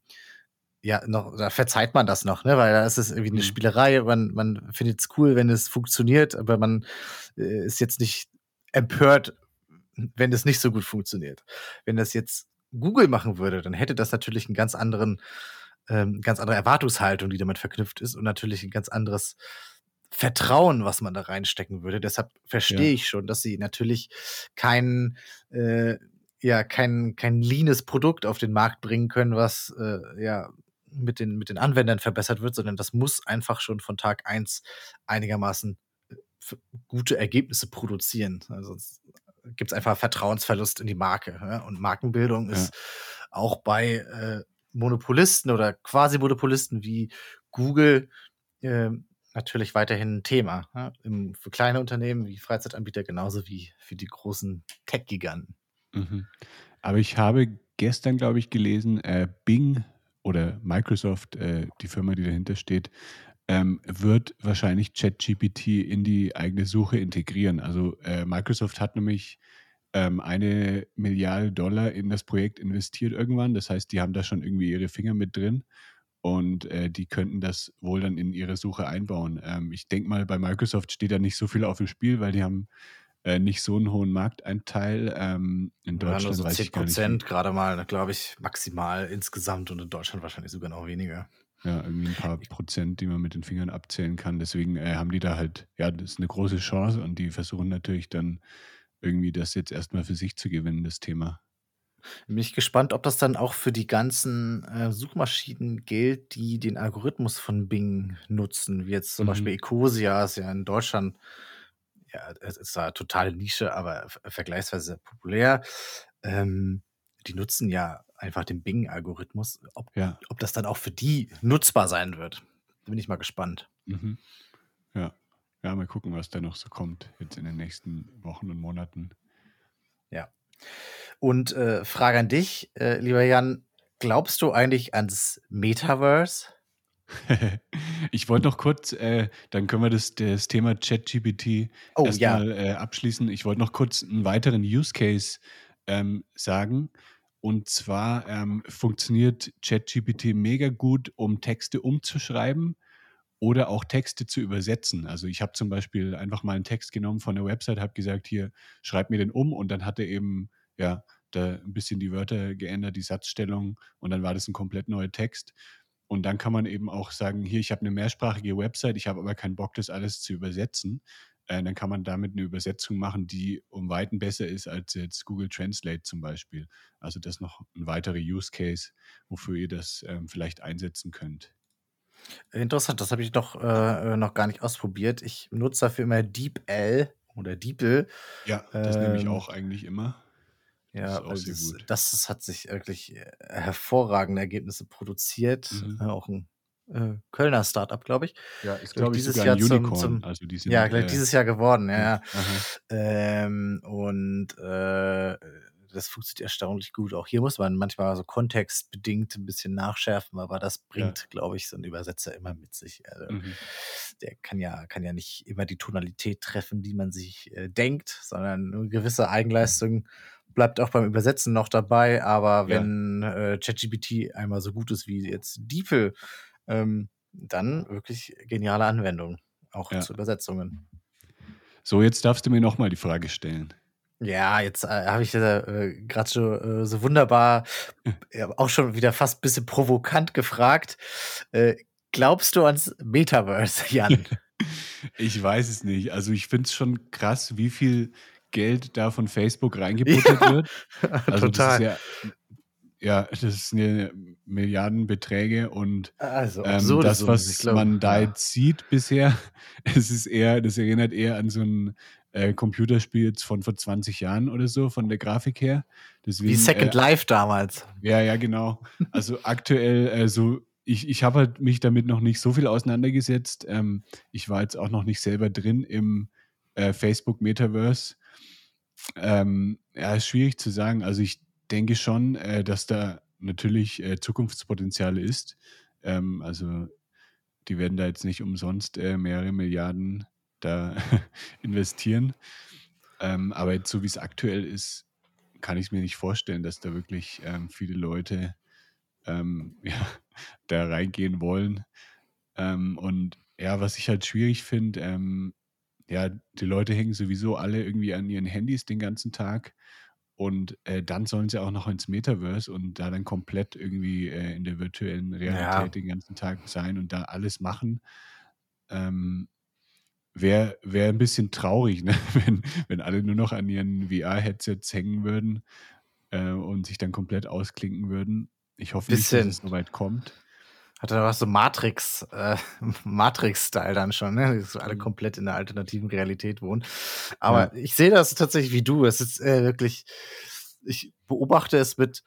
ja, noch, da verzeiht man das noch, ne? Weil da ist es irgendwie eine mhm. Spielerei, man, man findet es cool, wenn es funktioniert, aber man äh, ist jetzt nicht empört, wenn es nicht so gut funktioniert. Wenn das jetzt Google machen würde, dann hätte das natürlich einen ganz anderen, ähm, ganz andere Erwartungshaltung, die damit verknüpft ist und natürlich ein ganz anderes Vertrauen, was man da reinstecken würde. Deshalb verstehe ja. ich schon, dass sie natürlich kein, äh, ja, kein, kein leanes Produkt auf den Markt bringen können, was äh, ja mit den, mit den Anwendern verbessert wird, sondern das muss einfach schon von Tag 1 einigermaßen äh, gute Ergebnisse produzieren. Also gibt es einfach Vertrauensverlust in die Marke. Ja? Und Markenbildung ja. ist auch bei äh, Monopolisten oder Quasi-Monopolisten wie Google äh, natürlich weiterhin ein Thema. Im, für kleine Unternehmen wie Freizeitanbieter genauso wie für die großen Tech-Giganten. Mhm. Aber ich habe gestern, glaube ich, gelesen, äh, Bing oder Microsoft, äh, die Firma, die dahinter steht, ähm, wird wahrscheinlich ChatGPT in die eigene Suche integrieren. Also äh, Microsoft hat nämlich ähm, eine Milliarde Dollar in das Projekt investiert irgendwann. Das heißt, die haben da schon irgendwie ihre Finger mit drin und äh, die könnten das wohl dann in ihre Suche einbauen. Ähm, ich denke mal, bei Microsoft steht da nicht so viel auf dem Spiel, weil die haben äh, nicht so einen hohen Markteinteil. Ähm, in Deutschland ja, nur so 10 Prozent gerade mal, glaube ich, maximal insgesamt und in Deutschland wahrscheinlich sogar noch weniger. Ja, irgendwie ein paar Prozent, die man mit den Fingern abzählen kann. Deswegen äh, haben die da halt, ja, das ist eine große Chance und die versuchen natürlich dann irgendwie das jetzt erstmal für sich zu gewinnen, das Thema. Bin ich gespannt, ob das dann auch für die ganzen äh, Suchmaschinen gilt, die den Algorithmus von Bing nutzen, wie jetzt zum Beispiel mhm. Ecosia ist ja in Deutschland, ja, es ist zwar totale Nische, aber vergleichsweise populär. Ähm, die nutzen ja einfach den Bing-Algorithmus. Ob, Ja. ob das dann auch für die nutzbar sein wird, da bin ich mal gespannt. Mhm. Ja. Ja, mal gucken, was da noch so kommt jetzt in den nächsten Wochen und Monaten. Ja. Und äh, Frage an dich, äh, lieber Jan, glaubst du eigentlich ans Metaverse? ich wollte noch kurz, äh, dann können wir das, das Thema ChatGPT oh, erstmal ja. äh, abschließen. Ich wollte noch kurz einen weiteren Use Case ähm, sagen. Und zwar ähm, funktioniert ChatGPT mega gut, um Texte umzuschreiben oder auch Texte zu übersetzen. Also ich habe zum Beispiel einfach mal einen Text genommen von der Website, habe gesagt, hier, schreib mir den um und dann hat er eben, ja, da ein bisschen die Wörter geändert, die Satzstellung und dann war das ein komplett neuer Text. Und dann kann man eben auch sagen, hier, ich habe eine mehrsprachige Website, ich habe aber keinen Bock, das alles zu übersetzen. Äh, dann kann man damit eine Übersetzung machen, die um Weiten besser ist als jetzt Google Translate zum Beispiel. Also das ist noch ein weiterer Use Case, wofür ihr das ähm, vielleicht einsetzen könnt. Interessant, das habe ich doch äh, noch gar nicht ausprobiert. Ich nutze dafür immer DeepL oder DeepL. Ja, das ähm, nehme ich ähm, auch eigentlich immer. Ja, das, das, das, hat sich wirklich äh, hervorragende Ergebnisse produziert. Mhm. Äh, auch ein äh, Kölner Startup, glaube ich. Ja, ist glaube ich sogar Jahr ein Unicorn. Zum, zum, also ja, äh, dieses Jahr geworden, ja. ja. Ähm, und äh, das funktioniert erstaunlich gut. Auch hier muss man manchmal so kontextbedingt ein bisschen nachschärfen, aber das bringt, ja. glaube ich, so ein Übersetzer immer mit sich. Also, mhm. Der kann ja, kann ja nicht immer die Tonalität treffen, die man sich äh, denkt, sondern eine gewisse Eigenleistung bleibt auch beim Übersetzen noch dabei, aber wenn ja. äh, ChatGPT einmal so gut ist wie jetzt DeepL, ähm, dann wirklich geniale Anwendung, auch ja. zu Übersetzungen. So, jetzt darfst du mir nochmal die Frage stellen. Ja, jetzt äh, habe ich äh, gerade so, äh, so wunderbar, äh, auch schon wieder fast ein bisschen provokant gefragt. Äh, glaubst du ans Metaverse, Jan? ich weiß es nicht. Also ich finde es schon krass, wie viel Geld da von Facebook reingebuttert ja, wird. Also total. Das ja, ja, das sind Milliardenbeträge und also, ähm, das, was man da jetzt sieht bisher, es ist eher, das erinnert eher an so ein äh, Computerspiel jetzt von vor 20 Jahren oder so, von der Grafik her. Deswegen, Wie Second äh, Life damals. Ja, ja, genau. Also aktuell, also ich, ich habe halt mich damit noch nicht so viel auseinandergesetzt. Ähm, ich war jetzt auch noch nicht selber drin im äh, Facebook Metaverse. Ähm, ja, ist schwierig zu sagen. Also ich denke schon, äh, dass da natürlich äh, Zukunftspotenzial ist. Ähm, also die werden da jetzt nicht umsonst äh, mehrere Milliarden da investieren. Ähm, aber jetzt so wie es aktuell ist, kann ich es mir nicht vorstellen, dass da wirklich ähm, viele Leute ähm, ja, da reingehen wollen. Ähm, und ja, was ich halt schwierig finde, ähm, ja, die Leute hängen sowieso alle irgendwie an ihren Handys den ganzen Tag. Und äh, dann sollen sie auch noch ins Metaverse und da dann komplett irgendwie äh, in der virtuellen Realität ja. den ganzen Tag sein und da alles machen. Ähm, Wäre wär ein bisschen traurig, ne? wenn, wenn alle nur noch an ihren VR-Headsets hängen würden äh, und sich dann komplett ausklinken würden. Ich hoffe nicht, dass es so weit kommt. Hat er was so Matrix, äh, Matrix-Style dann schon, ne? Dass alle mhm. komplett in der alternativen Realität wohnen. Aber ja. ich sehe das tatsächlich wie du. Es ist äh, wirklich, ich beobachte es mit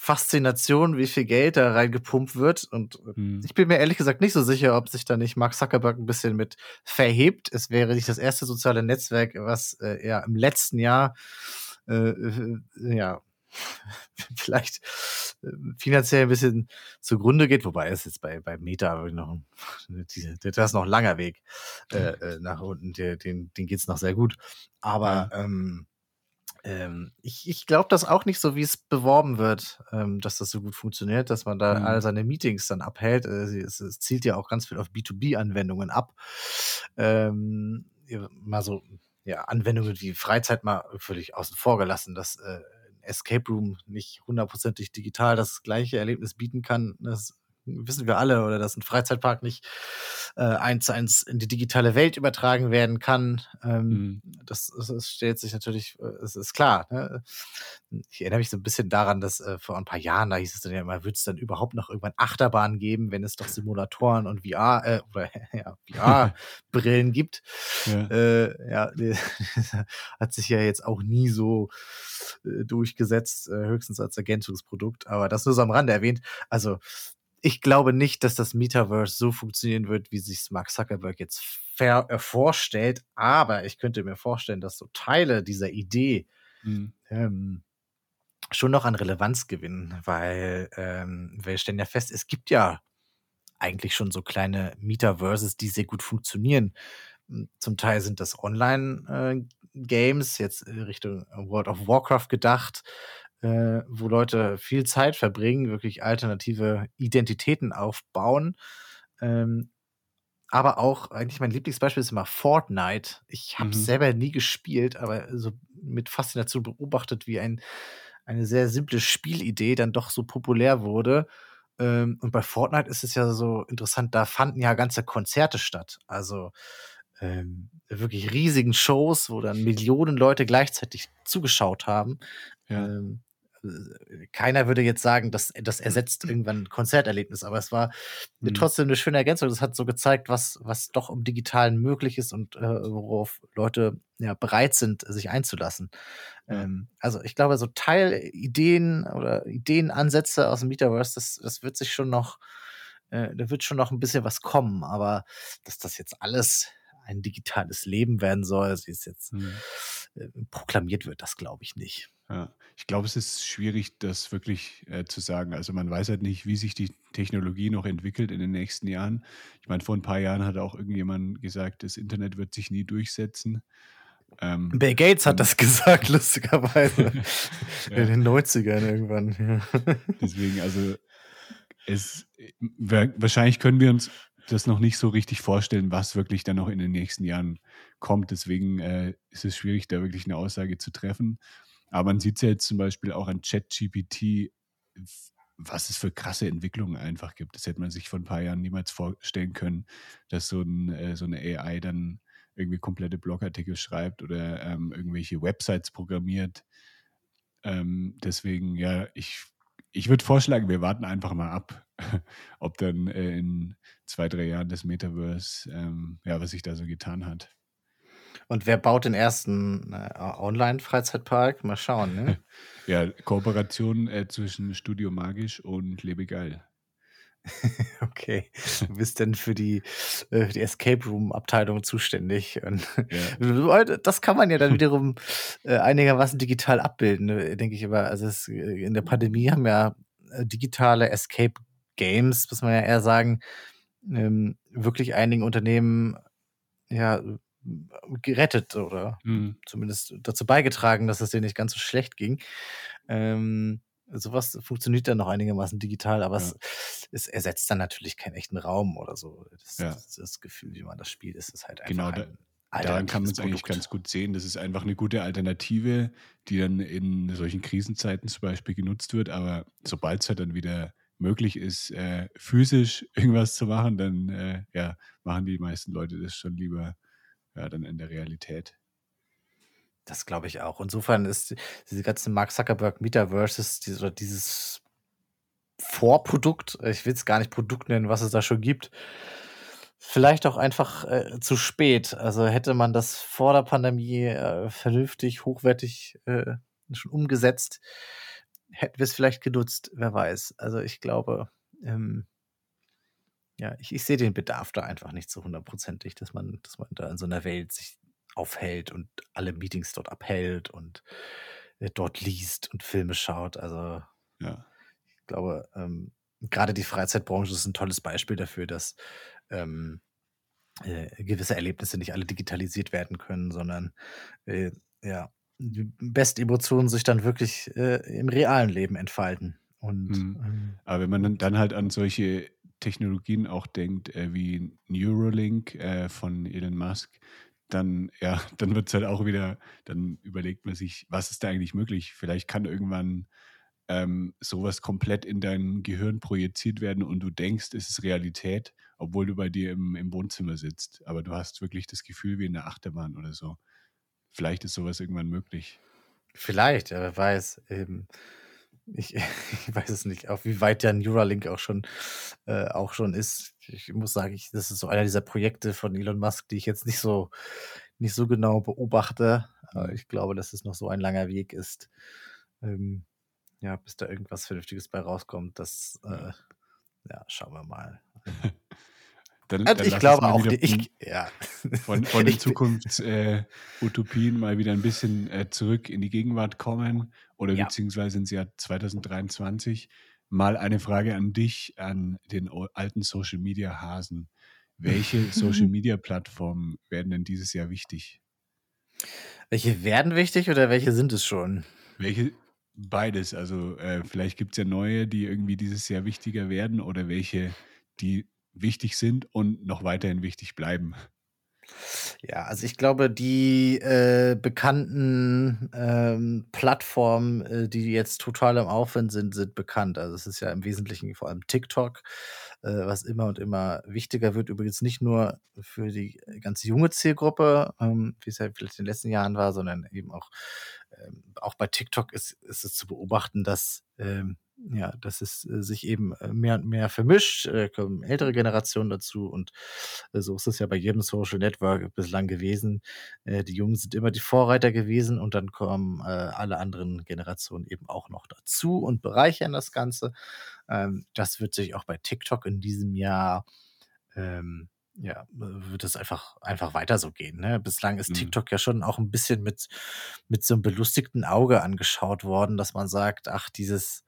Faszination, wie viel Geld da reingepumpt wird. Und hm. ich bin mir ehrlich gesagt nicht so sicher, ob sich da nicht Mark Zuckerberg ein bisschen mit verhebt. Es wäre nicht das erste soziale Netzwerk, was äh, ja im letzten Jahr äh, äh ja vielleicht äh, finanziell ein bisschen zugrunde geht, wobei es jetzt bei, bei Meta noch, das ist noch ein langer Weg äh, äh nach unten, den, den, den geht es noch sehr gut. Aber ähm, ähm, ich, ich glaube das auch nicht so, wie es beworben wird, ähm, dass das so gut funktioniert, dass man da mhm. all seine Meetings dann abhält. Äh, es, es, zielt ja auch ganz viel auf B2B-Anwendungen ab. Ähm, mal so ja, Anwendungen wie Freizeit mal völlig außen vor gelassen, dass äh, Escape Room nicht hundertprozentig digital das gleiche Erlebnis bieten kann. Das wissen wir alle, oder dass ein Freizeitpark nicht äh, eins zu eins in die digitale Welt übertragen werden kann. Ähm, mhm. das, das, stellt sich natürlich, äh, es ist klar. Ne? Ich erinnere mich so ein bisschen daran, dass äh, vor ein paar Jahren, da hieß es dann ja immer, wird es dann überhaupt noch irgendwann Achterbahnen geben, wenn es doch Simulatoren und VR, äh, oder ja, VR-Brillen gibt. Ja, äh, ja hat sich ja jetzt auch nie so äh, durchgesetzt, höchstens als Ergänzungsprodukt, aber das nur so am Rande erwähnt. Also ich glaube nicht, dass das Metaverse so funktionieren wird, wie sich Mark Zuckerberg jetzt äh, vorstellt. Aber ich könnte mir vorstellen, dass so Teile dieser Idee mhm. ähm, schon noch an Relevanz gewinnen, weil ähm, wir stellen ja fest, es gibt ja eigentlich schon so kleine Metaverses, die sehr gut funktionieren. Hm, zum Teil sind das Online-Games, äh, jetzt Richtung World of Warcraft gedacht, äh, wo Leute viel Zeit verbringen, wirklich alternative Identitäten aufbauen. Ähm, aber auch, eigentlich mein Lieblingsbeispiel ist immer Fortnite. Ich habe es mhm. selber nie gespielt, aber so mit Faszination beobachtet, wie ein, eine sehr simple Spielidee dann doch so populär wurde. Ähm, und bei Fortnite ist es ja so interessant, da fanden ja ganze Konzerte statt. Also ähm, wirklich riesigen Shows, wo dann Millionen Leute gleichzeitig zugeschaut haben. Ja. Ähm, keiner würde jetzt sagen, dass das ersetzt irgendwann ein Konzerterlebnis, aber es war mhm. trotzdem eine schöne Ergänzung. Das hat so gezeigt, was, was doch im Digitalen möglich ist und äh, worauf Leute ja bereit sind, sich einzulassen. Ja. Ähm, also ich glaube, so Teilideen oder Ideenansätze aus dem Metaverse, das, das wird sich schon noch, äh, da wird schon noch ein bisschen was kommen, aber dass das jetzt alles ein digitales Leben werden soll, wie es jetzt mhm. äh, proklamiert wird, das glaube ich nicht. Ja, ich glaube, es ist schwierig, das wirklich äh, zu sagen. Also man weiß halt nicht, wie sich die Technologie noch entwickelt in den nächsten Jahren. Ich meine, vor ein paar Jahren hat auch irgendjemand gesagt, das Internet wird sich nie durchsetzen. Ähm, Bill Gates hat das gesagt, lustigerweise. ja. In den 90ern irgendwann. Ja. Deswegen, also es wahrscheinlich können wir uns das noch nicht so richtig vorstellen, was wirklich dann noch in den nächsten Jahren kommt. Deswegen äh, ist es schwierig, da wirklich eine Aussage zu treffen. Aber man sieht es ja jetzt zum Beispiel auch an ChatGPT, was es für krasse Entwicklungen einfach gibt. Das hätte man sich vor ein paar Jahren niemals vorstellen können, dass so, ein, äh, so eine AI dann irgendwie komplette Blogartikel schreibt oder ähm, irgendwelche Websites programmiert. Ähm, deswegen, ja, ich, ich würde vorschlagen, wir warten einfach mal ab, ob dann äh, in zwei, drei Jahren das Metaverse, ähm, ja, was sich da so getan hat. Und wer baut den ersten äh, Online-Freizeitpark? Mal schauen, ne? ja, Kooperation äh, zwischen Studio Magisch und Lebegeil. okay. Du bist denn für die, äh, die Escape Room-Abteilung zuständig. Und ja. das kann man ja dann wiederum äh, einigermaßen digital abbilden, ne, denke ich aber. Also es, äh, in der Pandemie haben ja äh, digitale Escape Games, muss man ja eher sagen, ähm, wirklich einigen Unternehmen ja gerettet oder mhm. zumindest dazu beigetragen, dass es denen nicht ganz so schlecht ging. Ähm, sowas funktioniert dann noch einigermaßen digital, aber ja. es, es, ersetzt dann natürlich keinen echten Raum oder so. Das, ja. das, das Gefühl, wie man das spielt, ist es halt einfach. Genau, da, daran kann man es eigentlich ganz gut sehen. Das ist einfach eine gute Alternative, die dann in solchen Krisenzeiten zum Beispiel genutzt wird. Aber sobald es halt dann wieder möglich ist, äh, physisch irgendwas zu machen, dann äh, ja, machen die meisten Leute das schon lieber ja, dann in der Realität. Das glaube ich auch. Insofern ist diese ganze Mark Zuckerberg Metaverses dieses, oder dieses Vorprodukt, ich will es gar nicht Produkt nennen, was es da schon gibt, vielleicht auch einfach äh, zu spät. Also hätte man das vor der Pandemie äh, vernünftig, hochwertig äh, schon umgesetzt, hätten wir es vielleicht genutzt, wer weiß. Also ich glaube, ähm, ja, ich, ich sehe den Bedarf da einfach nicht so hundertprozentig, dass man, dass man da in so einer Welt sich aufhält und alle Meetings dort abhält und äh, dort liest und Filme schaut. Also ja. ich glaube, ähm, gerade die Freizeitbranche ist ein tolles Beispiel dafür, dass ähm, äh, gewisse Erlebnisse nicht alle digitalisiert werden können, sondern äh, ja, die besten Emotionen sich dann wirklich äh, im realen Leben entfalten. Und, mhm. ähm, Aber wenn man dann halt an solche Technologien auch denkt, äh, wie Neuralink äh, von Elon Musk, dann, ja, dann wird es halt auch wieder, dann überlegt man sich, was ist da eigentlich möglich? Vielleicht kann irgendwann ähm, sowas komplett in dein Gehirn projiziert werden und du denkst, es ist Realität, obwohl du bei dir im, im Wohnzimmer sitzt. Aber du hast wirklich das Gefühl wie in der Achterbahn oder so. Vielleicht ist sowas irgendwann möglich. Vielleicht, wer weiß. Eben. Ich, ich weiß es nicht, auch wie weit der Neuralink auch schon, äh, auch schon ist. Ich muss sagen, ich, das ist so einer dieser Projekte von Elon Musk, die ich jetzt nicht so, nicht so genau beobachte. Aber mhm. ich glaube, dass es noch so ein langer Weg ist, ähm, ja, bis da irgendwas Vernünftiges bei rauskommt. Das, äh, ja, schauen wir mal. Dann, also dann ich glaube auch nicht. Ich, ja. Von, von den Zukunftsutopien äh, mal wieder ein bisschen äh, zurück in die Gegenwart kommen oder ja. beziehungsweise ins Jahr 2023. Mal eine Frage an dich, an den alten Social Media Hasen. Welche Social Media Plattformen werden denn dieses Jahr wichtig? Welche werden wichtig oder welche sind es schon? Welche beides. Also äh, vielleicht gibt es ja neue, die irgendwie dieses Jahr wichtiger werden oder welche, die wichtig sind und noch weiterhin wichtig bleiben. Ja, also ich glaube, die äh, bekannten ähm, Plattformen, äh, die jetzt total im Aufwind sind, sind bekannt. Also es ist ja im Wesentlichen vor allem TikTok, äh, was immer und immer wichtiger wird. Übrigens nicht nur für die ganz junge Zielgruppe, ähm, wie es ja vielleicht in den letzten Jahren war, sondern eben auch, ähm, auch bei TikTok ist, ist es zu beobachten, dass ähm, ja, dass es äh, sich eben äh, mehr und mehr vermischt, äh, kommen ältere Generationen dazu und äh, so ist es ja bei jedem Social Network bislang gewesen. Äh, die Jungen sind immer die Vorreiter gewesen und dann kommen äh, alle anderen Generationen eben auch noch dazu und bereichern das Ganze. Ähm, das wird sich auch bei TikTok in diesem Jahr ähm, ja, wird es einfach, einfach weiter so gehen. Ne? Bislang ist mhm. TikTok ja schon auch ein bisschen mit, mit so einem belustigten Auge angeschaut worden, dass man sagt, ach, dieses,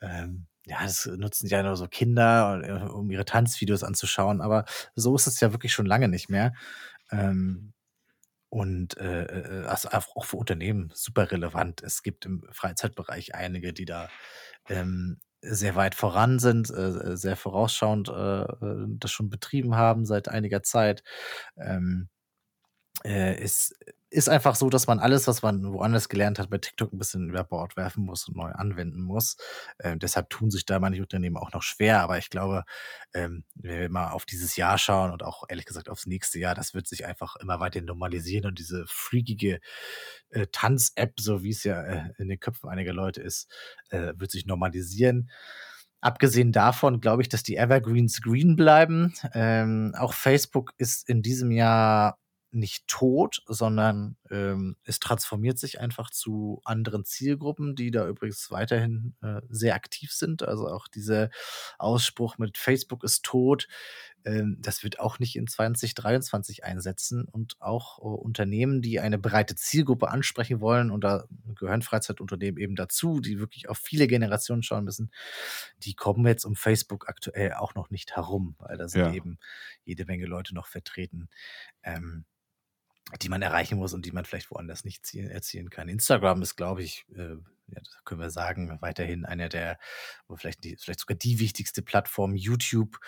ähm, ja, das nutzen ja nur so Kinder, äh, um ihre Tanzvideos anzuschauen, aber so ist es ja wirklich schon lange nicht mehr. Ähm, und äh, äh also auch für Unternehmen super relevant. Es gibt im Freizeitbereich einige, die da ähm, sehr weit voran sind, äh, sehr vorausschauend äh, äh, das schon betrieben haben seit einiger Zeit. Ähm, äh, ist, ist einfach so, dass man alles, was man woanders gelernt hat, bei TikTok ein bisschen über Bord werfen muss und neu anwenden muss. Äh, deshalb tun sich da manche Unternehmen auch noch schwer. Aber ich glaube, ähm, wenn wir mal auf dieses Jahr schauen und auch ehrlich gesagt aufs nächste Jahr, das wird sich einfach immer weiter normalisieren und diese freakige äh, Tanz-App, so wie es ja äh, in den Köpfen einiger Leute ist, äh, wird sich normalisieren. Abgesehen davon glaube ich, dass die Evergreens green bleiben. Ähm, auch Facebook ist in diesem Jahr nicht tot, sondern ähm, es transformiert sich einfach zu anderen Zielgruppen, die da übrigens weiterhin äh, sehr aktiv sind. Also auch dieser Ausspruch mit Facebook ist tot, ähm, das wird auch nicht in 2023 einsetzen. Und auch äh, Unternehmen, die eine breite Zielgruppe ansprechen wollen, und da gehören Freizeitunternehmen eben dazu, die wirklich auf viele Generationen schauen müssen, die kommen jetzt um Facebook aktuell auch noch nicht herum, weil da sind ja. eben jede Menge Leute noch vertreten. Ähm, die man erreichen muss und die man vielleicht woanders nicht zielen, erzielen kann. Instagram ist, glaube ich, äh, ja, das können wir sagen, weiterhin einer der, oder vielleicht, die, vielleicht sogar die wichtigste Plattform. YouTube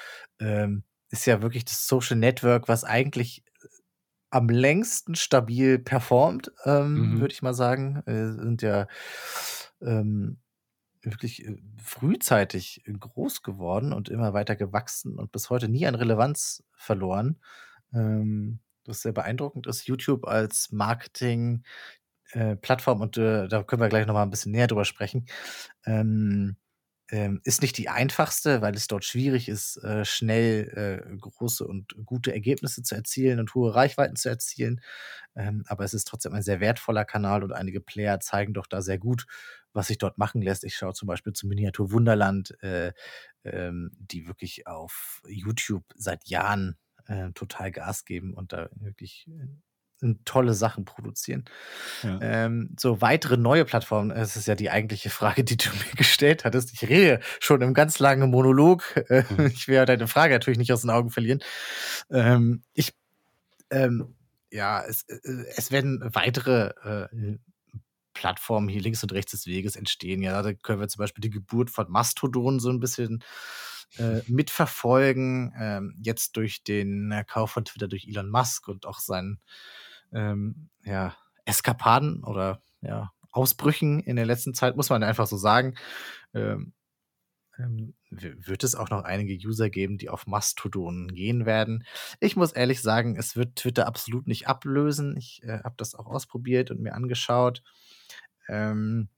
ähm, ist ja wirklich das Social Network, was eigentlich äh, am längsten stabil performt, ähm, mhm. würde ich mal sagen. Äh, sind ja ähm, wirklich äh, frühzeitig groß geworden und immer weiter gewachsen und bis heute nie an Relevanz verloren. Ähm, was sehr beeindruckend ist, YouTube als Marketing äh, Plattform und äh, da können wir gleich noch mal ein bisschen näher drüber sprechen. Ähm, ähm, ist nicht die einfachste, weil es dort schwierig ist, äh, schnell äh, große und gute Ergebnisse zu erzielen und hohe Reichweiten zu erzielen. Ähm, aber es ist trotzdem ein sehr wertvoller Kanal und einige Player zeigen doch da sehr gut, was sich dort machen lässt. Ich schaue zum Beispiel zu Miniatur Wunderland, äh, ähm, die wirklich auf YouTube seit Jahren äh, total Gas geben und da wirklich äh, tolle Sachen produzieren. Ja. Ähm, so weitere neue Plattformen, das ist ja die eigentliche Frage, die du mir gestellt hattest. Ich rede schon im ganz langen Monolog. Äh, mhm. Ich werde deine Frage natürlich nicht aus den Augen verlieren. Ähm, ich, ähm, ja, es, äh, es werden weitere äh, Plattformen hier links und rechts des Weges entstehen. Ja, da können wir zum Beispiel die Geburt von Mastodon so ein bisschen äh, mitverfolgen. Ähm, jetzt durch den äh, Kauf von Twitter durch Elon Musk und auch seinen ähm, ja, Eskapaden oder ja, Ausbrüchen in der letzten Zeit, muss man einfach so sagen. Ähm, ähm wird es auch noch einige User geben, die auf Mastodon gehen werden. Ich muss ehrlich sagen, es wird Twitter absolut nicht ablösen. Ich äh, habe das auch ausprobiert und mir angeschaut. Ähm,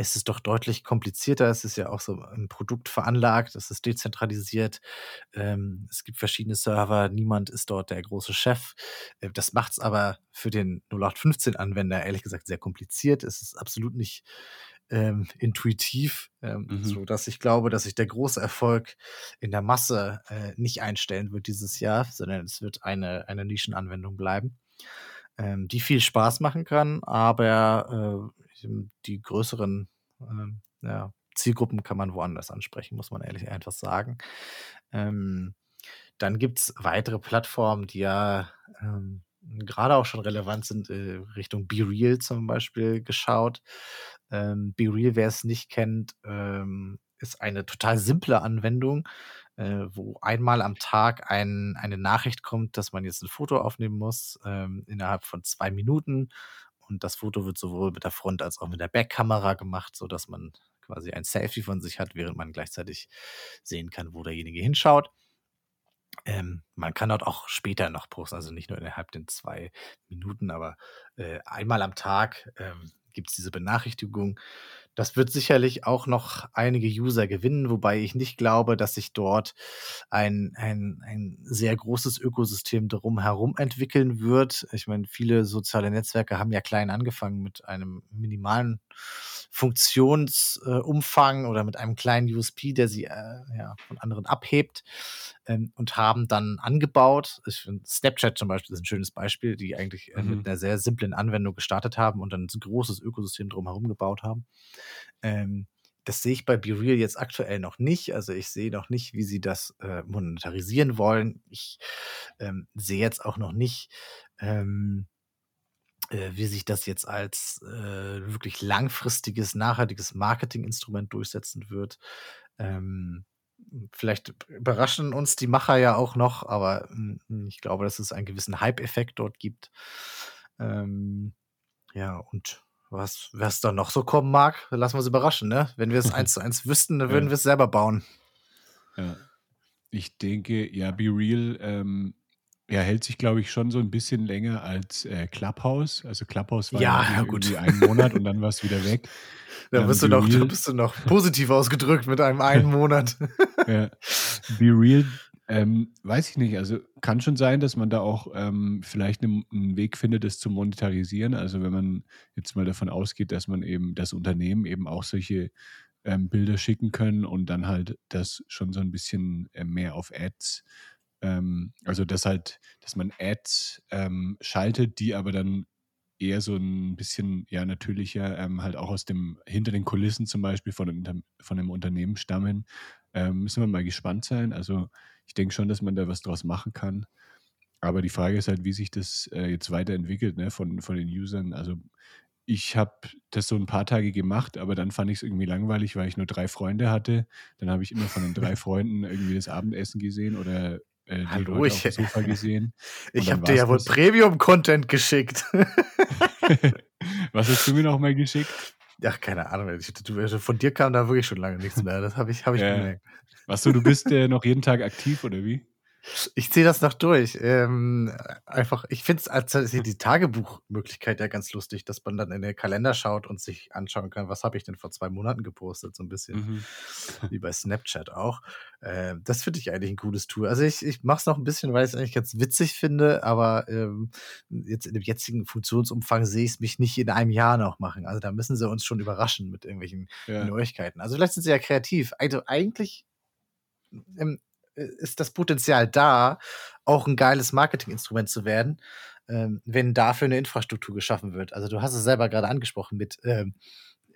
es ist doch deutlich komplizierter. Es ist ja auch so ein Produkt veranlagt, es ist dezentralisiert. Ähm, es gibt verschiedene Server, niemand ist dort der große Chef. Äh, das macht es aber für den 0815-Anwender ehrlich gesagt sehr kompliziert. Es ist absolut nicht ähm, intuitiv, ähm, mhm. so dass ich glaube, dass sich der große Erfolg in der Masse äh, nicht einstellen wird dieses Jahr, sondern es wird eine, eine Nischenanwendung bleiben, ähm, die viel Spaß machen kann, aber äh, die größeren ähm, ja, Zielgruppen kann man woanders ansprechen, muss man ehrlich einfach sagen. Ähm, dann gibt es weitere Plattformen, die ja ähm, gerade auch schon relevant sind, äh, Richtung BeReal zum Beispiel geschaut. Ähm, BeReal, wer es nicht kennt, ähm, ist eine total simple Anwendung, äh, wo einmal am Tag ein, eine Nachricht kommt, dass man jetzt ein Foto aufnehmen muss ähm, innerhalb von zwei Minuten. Und das Foto wird sowohl mit der Front- als auch mit der Backkamera gemacht, sodass man quasi ein Selfie von sich hat, während man gleichzeitig sehen kann, wo derjenige hinschaut. Ähm, man kann dort auch später noch posten, also nicht nur innerhalb den zwei Minuten, aber äh, einmal am Tag ähm, gibt es diese Benachrichtigung. Das wird sicherlich auch noch einige User gewinnen, wobei ich nicht glaube, dass sich dort ein, ein, ein sehr großes Ökosystem drum herum entwickeln wird. Ich meine, viele soziale Netzwerke haben ja klein angefangen mit einem minimalen Funktionsumfang äh, oder mit einem kleinen USP, der sie äh, ja, von anderen abhebt ähm, und haben dann angebaut. Ich finde, Snapchat zum Beispiel ist ein schönes Beispiel, die eigentlich äh, mhm. mit einer sehr simplen Anwendung gestartet haben und dann ein großes Ökosystem drumherum gebaut haben. Ähm, das sehe ich bei BeReal jetzt aktuell noch nicht. Also ich sehe noch nicht, wie sie das äh, monetarisieren wollen. Ich ähm, sehe jetzt auch noch nicht, ähm, äh, wie sich das jetzt als äh, wirklich langfristiges, nachhaltiges Marketinginstrument durchsetzen wird. Ähm, vielleicht überraschen uns die Macher ja auch noch, aber hm, ich glaube, dass es einen gewissen Hype-Effekt dort gibt. Ähm, ja, und was, was da noch so kommen mag, lassen wir uns überraschen, ne? Wenn wir es eins zu eins wüssten, dann würden ja. wir es selber bauen. Ja. Ich denke, ja, Be Real ähm, er hält sich, glaube ich, schon so ein bisschen länger als äh, Clubhouse. Also Clubhouse war ja, ja gut. einen Monat und dann war es wieder weg. Da bist, du noch, da bist du noch positiv ausgedrückt mit einem einen Monat. ja. Be Real, ähm, weiß ich nicht. Also kann schon sein, dass man da auch ähm, vielleicht einen, einen, Weg findet, das zu monetarisieren. Also wenn man jetzt mal davon ausgeht, dass man eben das Unternehmen eben auch solche ähm, Bilder schicken können und dann halt das schon so ein bisschen äh, mehr auf Ads ähm, also, dass halt, dass man Ads ähm, schaltet, die aber dann eher so ein bisschen, ja, natürlicher ähm, halt auch aus dem, hinter den Kulissen zum Beispiel von einem, von einem Unternehmen stammen. Müssen wir mal gespannt sein. Also, ich denke schon, dass man da was draus machen kann. Aber die Frage ist halt, wie sich das äh, jetzt weiterentwickelt, ne, von, von den Usern. Also, ich habe das so ein paar Tage gemacht, aber dann fand ich es irgendwie langweilig, weil ich nur drei Freunde hatte. Dann habe ich immer von den drei Freunden irgendwie das Abendessen gesehen oder äh, die Hallo, Leute ich, auf dem Sofa gesehen. ich habe dir ja wohl Premium-Content geschickt. Was hast du mir noch mal geschickt? Ach, keine Ahnung. Also von dir kam da wirklich schon lange nichts mehr. Das habe ich, hab ich ja. gemerkt. Was du, du bist äh, noch jeden Tag aktiv oder wie? Ich ziehe das noch durch. Ähm, einfach, ich finde es als die Tagebuchmöglichkeit ja ganz lustig, dass man dann in den Kalender schaut und sich anschauen kann, was habe ich denn vor zwei Monaten gepostet, so ein bisschen mhm. wie bei Snapchat auch. Äh, das finde ich eigentlich ein cooles Tool. Also ich, ich mache es noch ein bisschen, weil ich es eigentlich ganz witzig finde, aber ähm, jetzt in dem jetzigen Funktionsumfang sehe ich es mich nicht in einem Jahr noch machen. Also da müssen sie uns schon überraschen mit irgendwelchen ja. Neuigkeiten. Also vielleicht sind sie ja kreativ. Also eigentlich ähm, ist das Potenzial da, auch ein geiles Marketinginstrument zu werden, ähm, wenn dafür eine Infrastruktur geschaffen wird. Also du hast es selber gerade angesprochen mit ähm,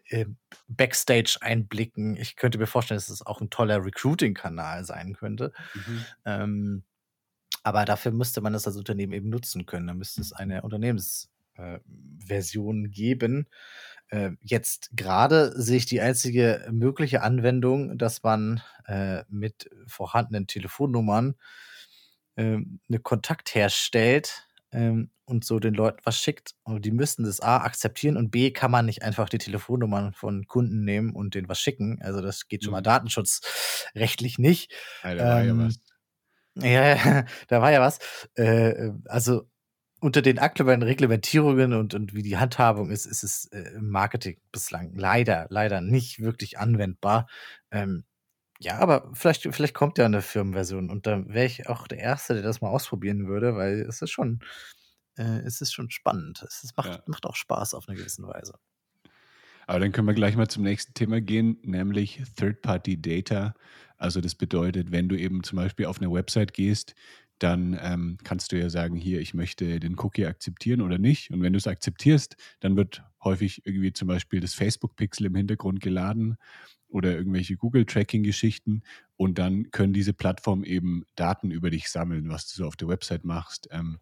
äh, Backstage-Einblicken. Ich könnte mir vorstellen, dass es auch ein toller Recruiting-Kanal sein könnte. Mhm. Ähm, aber dafür müsste man das als Unternehmen eben nutzen können. Da müsste es eine Unternehmensversion äh, geben. Äh, jetzt gerade sehe ich die einzige mögliche Anwendung, dass man äh, mit vorhandenen Telefonnummern äh, eine Kontakt herstellt ähm, und so den Leuten was schickt. Und die müssten das A akzeptieren und B kann man nicht einfach die Telefonnummern von Kunden nehmen und denen was schicken. Also das geht schon mal mhm. datenschutzrechtlich nicht. Ja, da war ähm, ja was. Ja, da war ja was. Äh, also unter den aktuellen Reglementierungen und, und wie die Handhabung ist, ist es äh, im Marketing bislang leider, leider nicht wirklich anwendbar. Ähm, ja, aber vielleicht, vielleicht kommt ja eine Firmenversion und dann wäre ich auch der Erste, der das mal ausprobieren würde, weil es ist schon, äh, es ist schon spannend. Es ist, macht, ja. macht auch Spaß auf eine gewisse Weise. Aber dann können wir gleich mal zum nächsten Thema gehen, nämlich Third-Party Data. Also das bedeutet, wenn du eben zum Beispiel auf eine Website gehst, dann ähm, kannst du ja sagen, hier, ich möchte den Cookie akzeptieren oder nicht. Und wenn du es akzeptierst, dann wird häufig irgendwie zum Beispiel das Facebook-Pixel im Hintergrund geladen oder irgendwelche Google-Tracking-Geschichten. Und dann können diese Plattformen eben Daten über dich sammeln, was du so auf der Website machst. Ähm,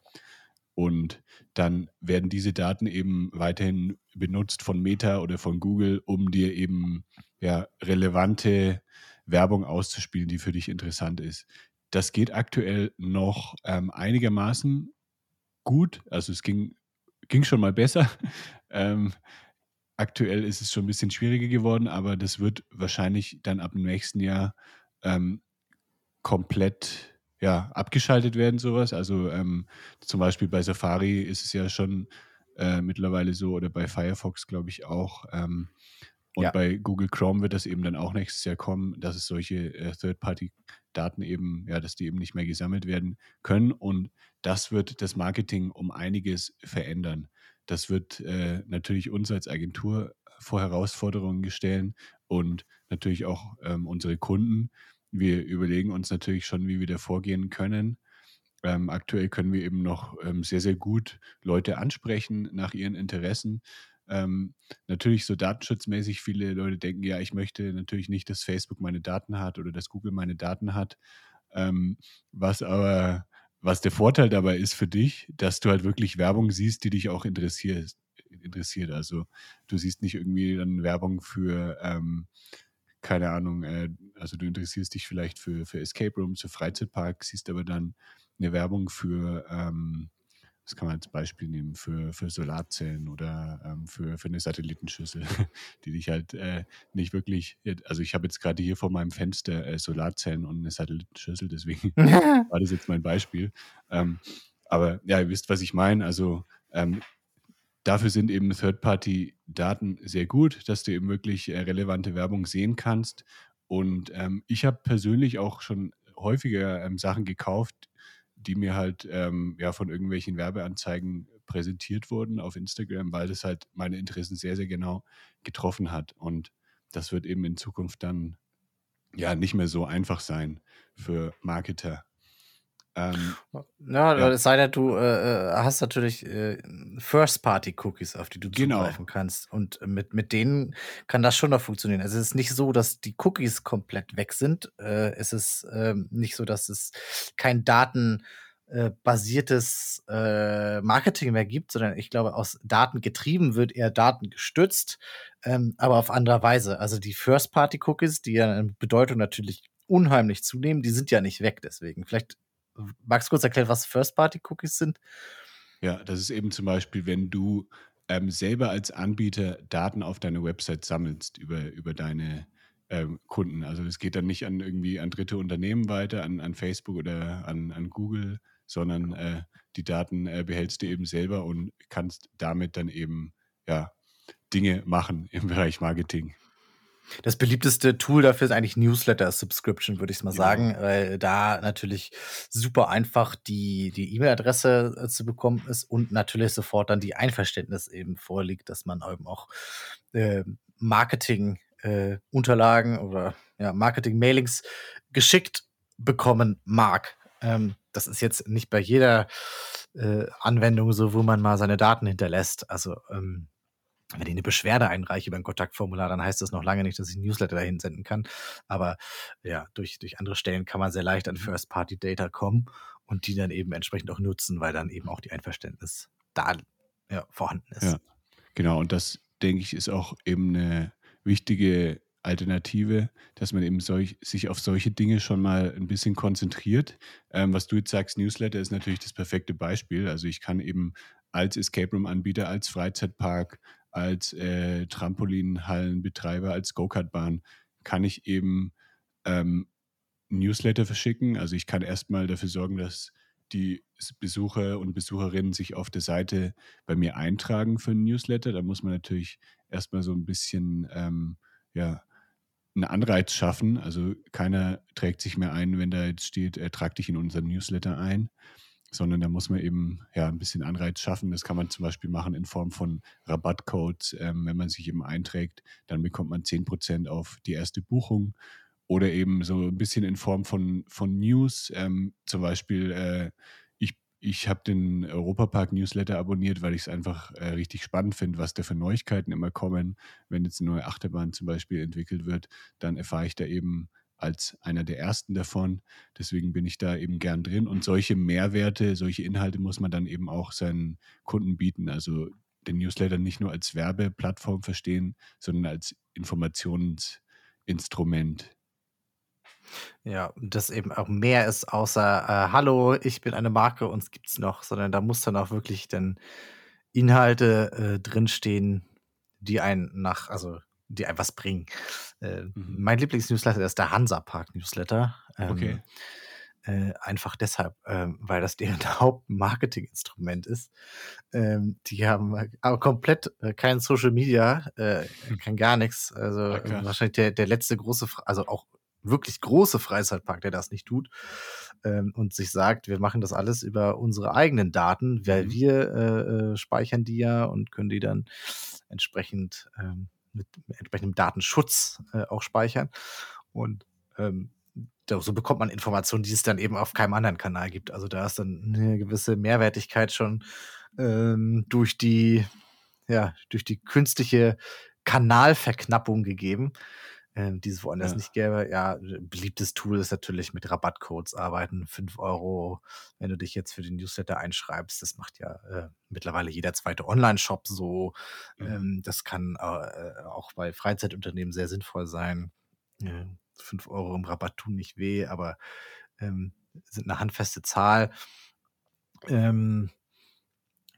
und dann werden diese Daten eben weiterhin benutzt von Meta oder von Google, um dir eben ja, relevante Werbung auszuspielen, die für dich interessant ist. Das geht aktuell noch ähm, einigermaßen gut. Also es ging, ging schon mal besser. ähm, aktuell ist es schon ein bisschen schwieriger geworden, aber das wird wahrscheinlich dann ab dem nächsten Jahr ähm, komplett ja, abgeschaltet werden, sowas. Also ähm, zum Beispiel bei Safari ist es ja schon äh, mittlerweile so oder bei Firefox, glaube ich, auch. Ähm, und ja. bei Google Chrome wird das eben dann auch nächstes Jahr kommen, dass es solche äh, Third-Party-Daten eben, ja, dass die eben nicht mehr gesammelt werden können. Und das wird das Marketing um einiges verändern. Das wird äh, natürlich uns als Agentur vor Herausforderungen stellen und natürlich auch ähm, unsere Kunden wir überlegen uns natürlich schon, wie wir da vorgehen können. Ähm, aktuell können wir eben noch ähm, sehr, sehr gut Leute ansprechen nach ihren Interessen. Ähm, natürlich so datenschutzmäßig, viele Leute denken, ja, ich möchte natürlich nicht, dass Facebook meine Daten hat oder dass Google meine Daten hat. Ähm, was aber, was der Vorteil dabei ist für dich, dass du halt wirklich Werbung siehst, die dich auch interessiert. interessiert. Also du siehst nicht irgendwie dann Werbung für ähm, keine Ahnung, äh, also du interessierst dich vielleicht für, für Escape Rooms, für Freizeitpark, siehst aber dann eine Werbung für, ähm, das kann man als Beispiel nehmen, für, für Solarzellen oder ähm, für, für eine Satellitenschüssel, die dich halt äh, nicht wirklich, also ich habe jetzt gerade hier vor meinem Fenster äh, Solarzellen und eine Satellitenschüssel, deswegen war das jetzt mein Beispiel. Ähm, aber ja, ihr wisst, was ich meine. Also ähm, Dafür sind eben Third-Party-Daten sehr gut, dass du eben wirklich äh, relevante Werbung sehen kannst. Und ähm, ich habe persönlich auch schon häufiger ähm, Sachen gekauft, die mir halt ähm, ja von irgendwelchen Werbeanzeigen präsentiert wurden auf Instagram, weil das halt meine Interessen sehr, sehr genau getroffen hat. Und das wird eben in Zukunft dann ja nicht mehr so einfach sein für Marketer. Ähm, ja, ja, es sei denn, du äh, äh, hast natürlich äh, First-Party-Cookies, auf die du genau. zugreifen kannst. Und mit, mit denen kann das schon noch funktionieren. Also es ist nicht so, dass die Cookies komplett weg sind. Äh, es ist ähm, nicht so, dass es kein datenbasiertes äh, Marketing mehr gibt, sondern ich glaube, aus Daten getrieben wird eher Daten gestützt, ähm, aber auf andere Weise. Also die First-Party-Cookies, die ja in Bedeutung natürlich unheimlich zunehmen, die sind ja nicht weg deswegen. Vielleicht magst du kurz erklären, was First-Party-Cookies sind? Ja, das ist eben zum Beispiel, wenn du ähm, selber als Anbieter Daten auf deine Website sammelst über, über deine ähm, Kunden. Also das geht dann nicht an irgendwie an dritte Unternehmen weiter, an, an Facebook oder an, an Google, sondern äh, die Daten äh, behältst du eben selber und kannst damit dann eben ja Dinge machen im Bereich Marketing. Das beliebteste Tool dafür ist eigentlich Newsletter-Subscription, würde ich mal genau. sagen, weil da natürlich super einfach die, die E-Mail-Adresse äh, zu bekommen ist und natürlich sofort dann die Einverständnis eben vorliegt, dass man eben auch äh, Marketing-Unterlagen äh, oder ja, Marketing-Mailings geschickt bekommen mag. Ähm, das ist jetzt nicht bei jeder äh, Anwendung so, wo man mal seine Daten hinterlässt. Also ähm, wenn ich eine Beschwerde einreiche über ein Kontaktformular, dann heißt das noch lange nicht, dass ich ein Newsletter dahin senden kann. Aber ja, durch, durch andere Stellen kann man sehr leicht an mhm. First-Party-Data kommen und die dann eben entsprechend auch nutzen, weil dann eben auch die Einverständnis da ja, vorhanden ist. Ja, genau. Und das, denke ich, ist auch eben eine wichtige Alternative, dass man eben solch, sich auf solche Dinge schon mal ein bisschen konzentriert. Ähm, was du jetzt sagst, Newsletter ist natürlich das perfekte Beispiel. Also ich kann eben als Escape Room-Anbieter, als Freizeitpark, als äh, Trampolinhallenbetreiber, als Go-Kart-Bahn kann ich eben ähm, Newsletter verschicken. Also ich kann erstmal dafür sorgen, dass die Besucher und Besucherinnen sich auf der Seite bei mir eintragen für einen Newsletter. Da muss man natürlich erstmal so ein bisschen ähm, ja, einen Anreiz schaffen. Also keiner trägt sich mehr ein, wenn da jetzt steht, er tragt dich in unseren Newsletter ein. Sondern da muss man eben ja ein bisschen Anreiz schaffen. Das kann man zum Beispiel machen in Form von Rabattcodes. Ähm, wenn man sich eben einträgt, dann bekommt man 10% auf die erste Buchung oder eben so ein bisschen in Form von, von News. Ähm, zum Beispiel, äh, ich, ich habe den Europapark-Newsletter abonniert, weil ich es einfach äh, richtig spannend finde, was da für Neuigkeiten immer kommen. Wenn jetzt eine neue Achterbahn zum Beispiel entwickelt wird, dann erfahre ich da eben als einer der ersten davon. Deswegen bin ich da eben gern drin. Und solche Mehrwerte, solche Inhalte muss man dann eben auch seinen Kunden bieten. Also den Newsletter nicht nur als Werbeplattform verstehen, sondern als Informationsinstrument. Ja, das eben auch mehr ist außer äh, Hallo, ich bin eine Marke, uns gibt es noch, sondern da muss dann auch wirklich dann Inhalte äh, drinstehen, die einen nach, also die einem was bringen. Äh, mhm. Mein Lieblingsnewsletter ist der Hansa-Park-Newsletter. Ähm, okay. Äh, einfach deshalb, äh, weil das deren Hauptmarketinginstrument ist. Ähm, die haben aber komplett äh, kein Social Media, äh, kein gar nichts. Also okay. Ah, wahrscheinlich der, der letzte große, also auch wirklich große Freizeitpark, der das nicht tut ähm, und sich sagt, wir machen das alles über unsere eigenen Daten, weil mhm. wir äh, äh, speichern die ja und können die dann entsprechend ähm, mit entsprechendem Datenschutz äh, auch speichern. Und ähm, so bekommt man Informationen, die es dann eben auf keinem anderen Kanal gibt. Also da ist dann eine gewisse Mehrwertigkeit schon ähm, durch die, ja, durch die künstliche Kanalverknappung gegeben ähm, die es woanders ja. nicht gäbe. Ja, beliebtes Tool ist natürlich mit Rabattcodes arbeiten. 5 Euro, wenn du dich jetzt für den Newsletter einschreibst. Das macht ja äh, mittlerweile jeder zweite Online-Shop so. Mhm. Ähm, das kann äh, auch bei Freizeitunternehmen sehr sinnvoll sein. Äh, 5 Euro im Rabatt tun nicht weh, aber ähm, sind eine handfeste Zahl. Ähm,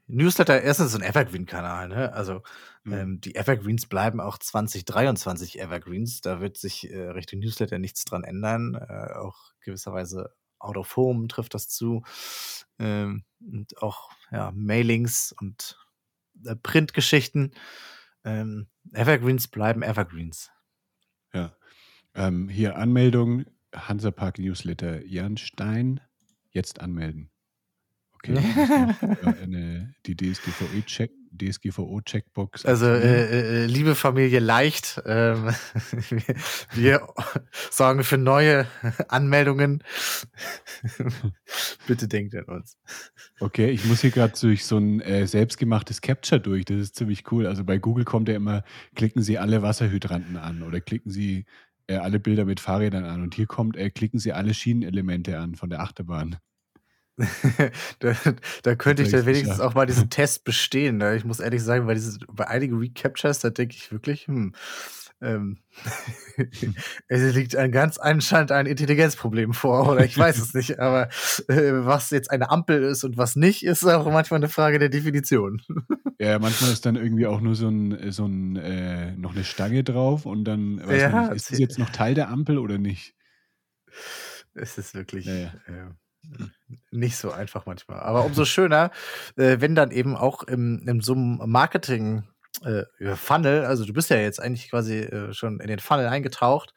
Newsletter, erstens ein Evergreen-Kanal, ne? Also mhm. ähm, die Evergreens bleiben auch 2023 Evergreens. Da wird sich äh, Richtung Newsletter nichts dran ändern. Äh, auch gewisserweise Out of Home trifft das zu. Ähm, und auch ja, Mailings und äh, Printgeschichten. Ähm, Evergreens bleiben Evergreens. Ja. Ähm, hier Anmeldung, Hansapark Newsletter Jan Stein. Jetzt anmelden. Okay. eine, die DSGVO-Check, DSGVO-Checkbox. Also, äh, äh, äh, liebe Familie Leicht, ähm, wir, wir sorgen für neue Anmeldungen. Bitte denkt an uns. Okay, ich muss hier gerade durch so ein äh, selbstgemachtes Capture durch. Das ist ziemlich cool. Also bei Google kommt ja immer, klicken Sie alle Wasserhydranten an oder klicken Sie äh, alle Bilder mit Fahrrädern an. Und hier kommt, äh, klicken Sie alle Schienenelemente an von der Achterbahn. da, da, könnte ich dann wenigstens auch mal diesen Test bestehen. Ne? Ich muss ehrlich sagen, bei, dieses, bei einigen Recaptures, da denke ich wirklich, hm, ähm, es liegt ein ganz anscheinend ein Intelligenzproblem vor, oder ich weiß es nicht, aber äh, was jetzt eine Ampel ist und was nicht, ist auch manchmal eine Frage der Definition. ja, manchmal ist dann irgendwie auch nur so ein, so ein äh, noch eine Stange drauf und dann weiß ja, nicht, ist das jetzt noch Teil der Ampel oder nicht? Es ist wirklich. Ja, ja. Äh, nicht so einfach manchmal. Aber umso schöner, äh, wenn dann eben auch im, in so einem Marketing äh, Funnel, also du bist ja jetzt eigentlich quasi äh, schon in den Funnel eingetaucht,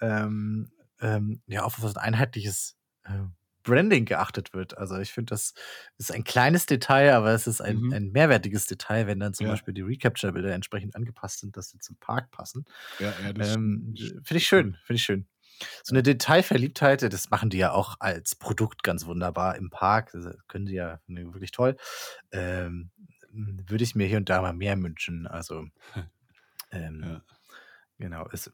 ähm, ähm, ja, auf was ein einheitliches äh, Branding geachtet wird. Also ich finde, das ist ein kleines Detail, aber es ist ein, mhm. ein mehrwertiges Detail, wenn dann zum ja. Beispiel die Recapture-Bilder entsprechend angepasst sind, dass sie zum Park passen. Ja, ja, ähm, finde ich schön, finde ich schön. So eine Detailverliebtheit, das machen die ja auch als Produkt ganz wunderbar im Park. Das können die ja wirklich toll. Ähm, würde ich mir hier und da mal mehr wünschen. Also, ähm, ja. genau. Es,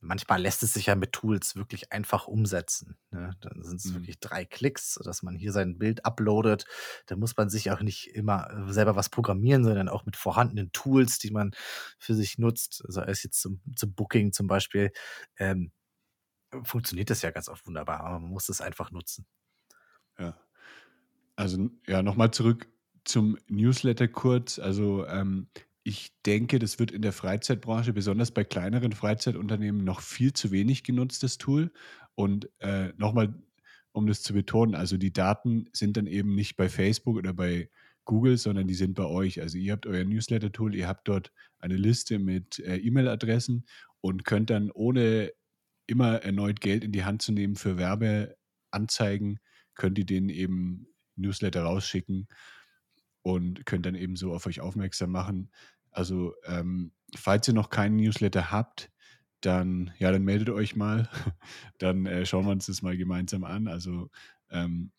manchmal lässt es sich ja mit Tools wirklich einfach umsetzen. Ne? Dann sind es mhm. wirklich drei Klicks, dass man hier sein Bild uploadet. Da muss man sich auch nicht immer äh, selber was programmieren, sondern auch mit vorhandenen Tools, die man für sich nutzt. Also als jetzt zum, zum Booking zum Beispiel. Ähm, funktioniert das ja ganz oft wunderbar, aber man muss es einfach nutzen. Ja. Also ja, nochmal zurück zum Newsletter kurz. Also ähm, ich denke, das wird in der Freizeitbranche, besonders bei kleineren Freizeitunternehmen, noch viel zu wenig genutzt, das Tool. Und äh, nochmal, um das zu betonen, also die Daten sind dann eben nicht bei Facebook oder bei Google, sondern die sind bei euch. Also ihr habt euer Newsletter-Tool, ihr habt dort eine Liste mit äh, E-Mail-Adressen und könnt dann ohne immer erneut Geld in die Hand zu nehmen für Werbeanzeigen, könnt ihr denen eben Newsletter rausschicken und könnt dann eben so auf euch aufmerksam machen. Also, ähm, falls ihr noch keinen Newsletter habt, dann, ja, dann meldet euch mal. dann äh, schauen wir uns das mal gemeinsam an. Also, ähm,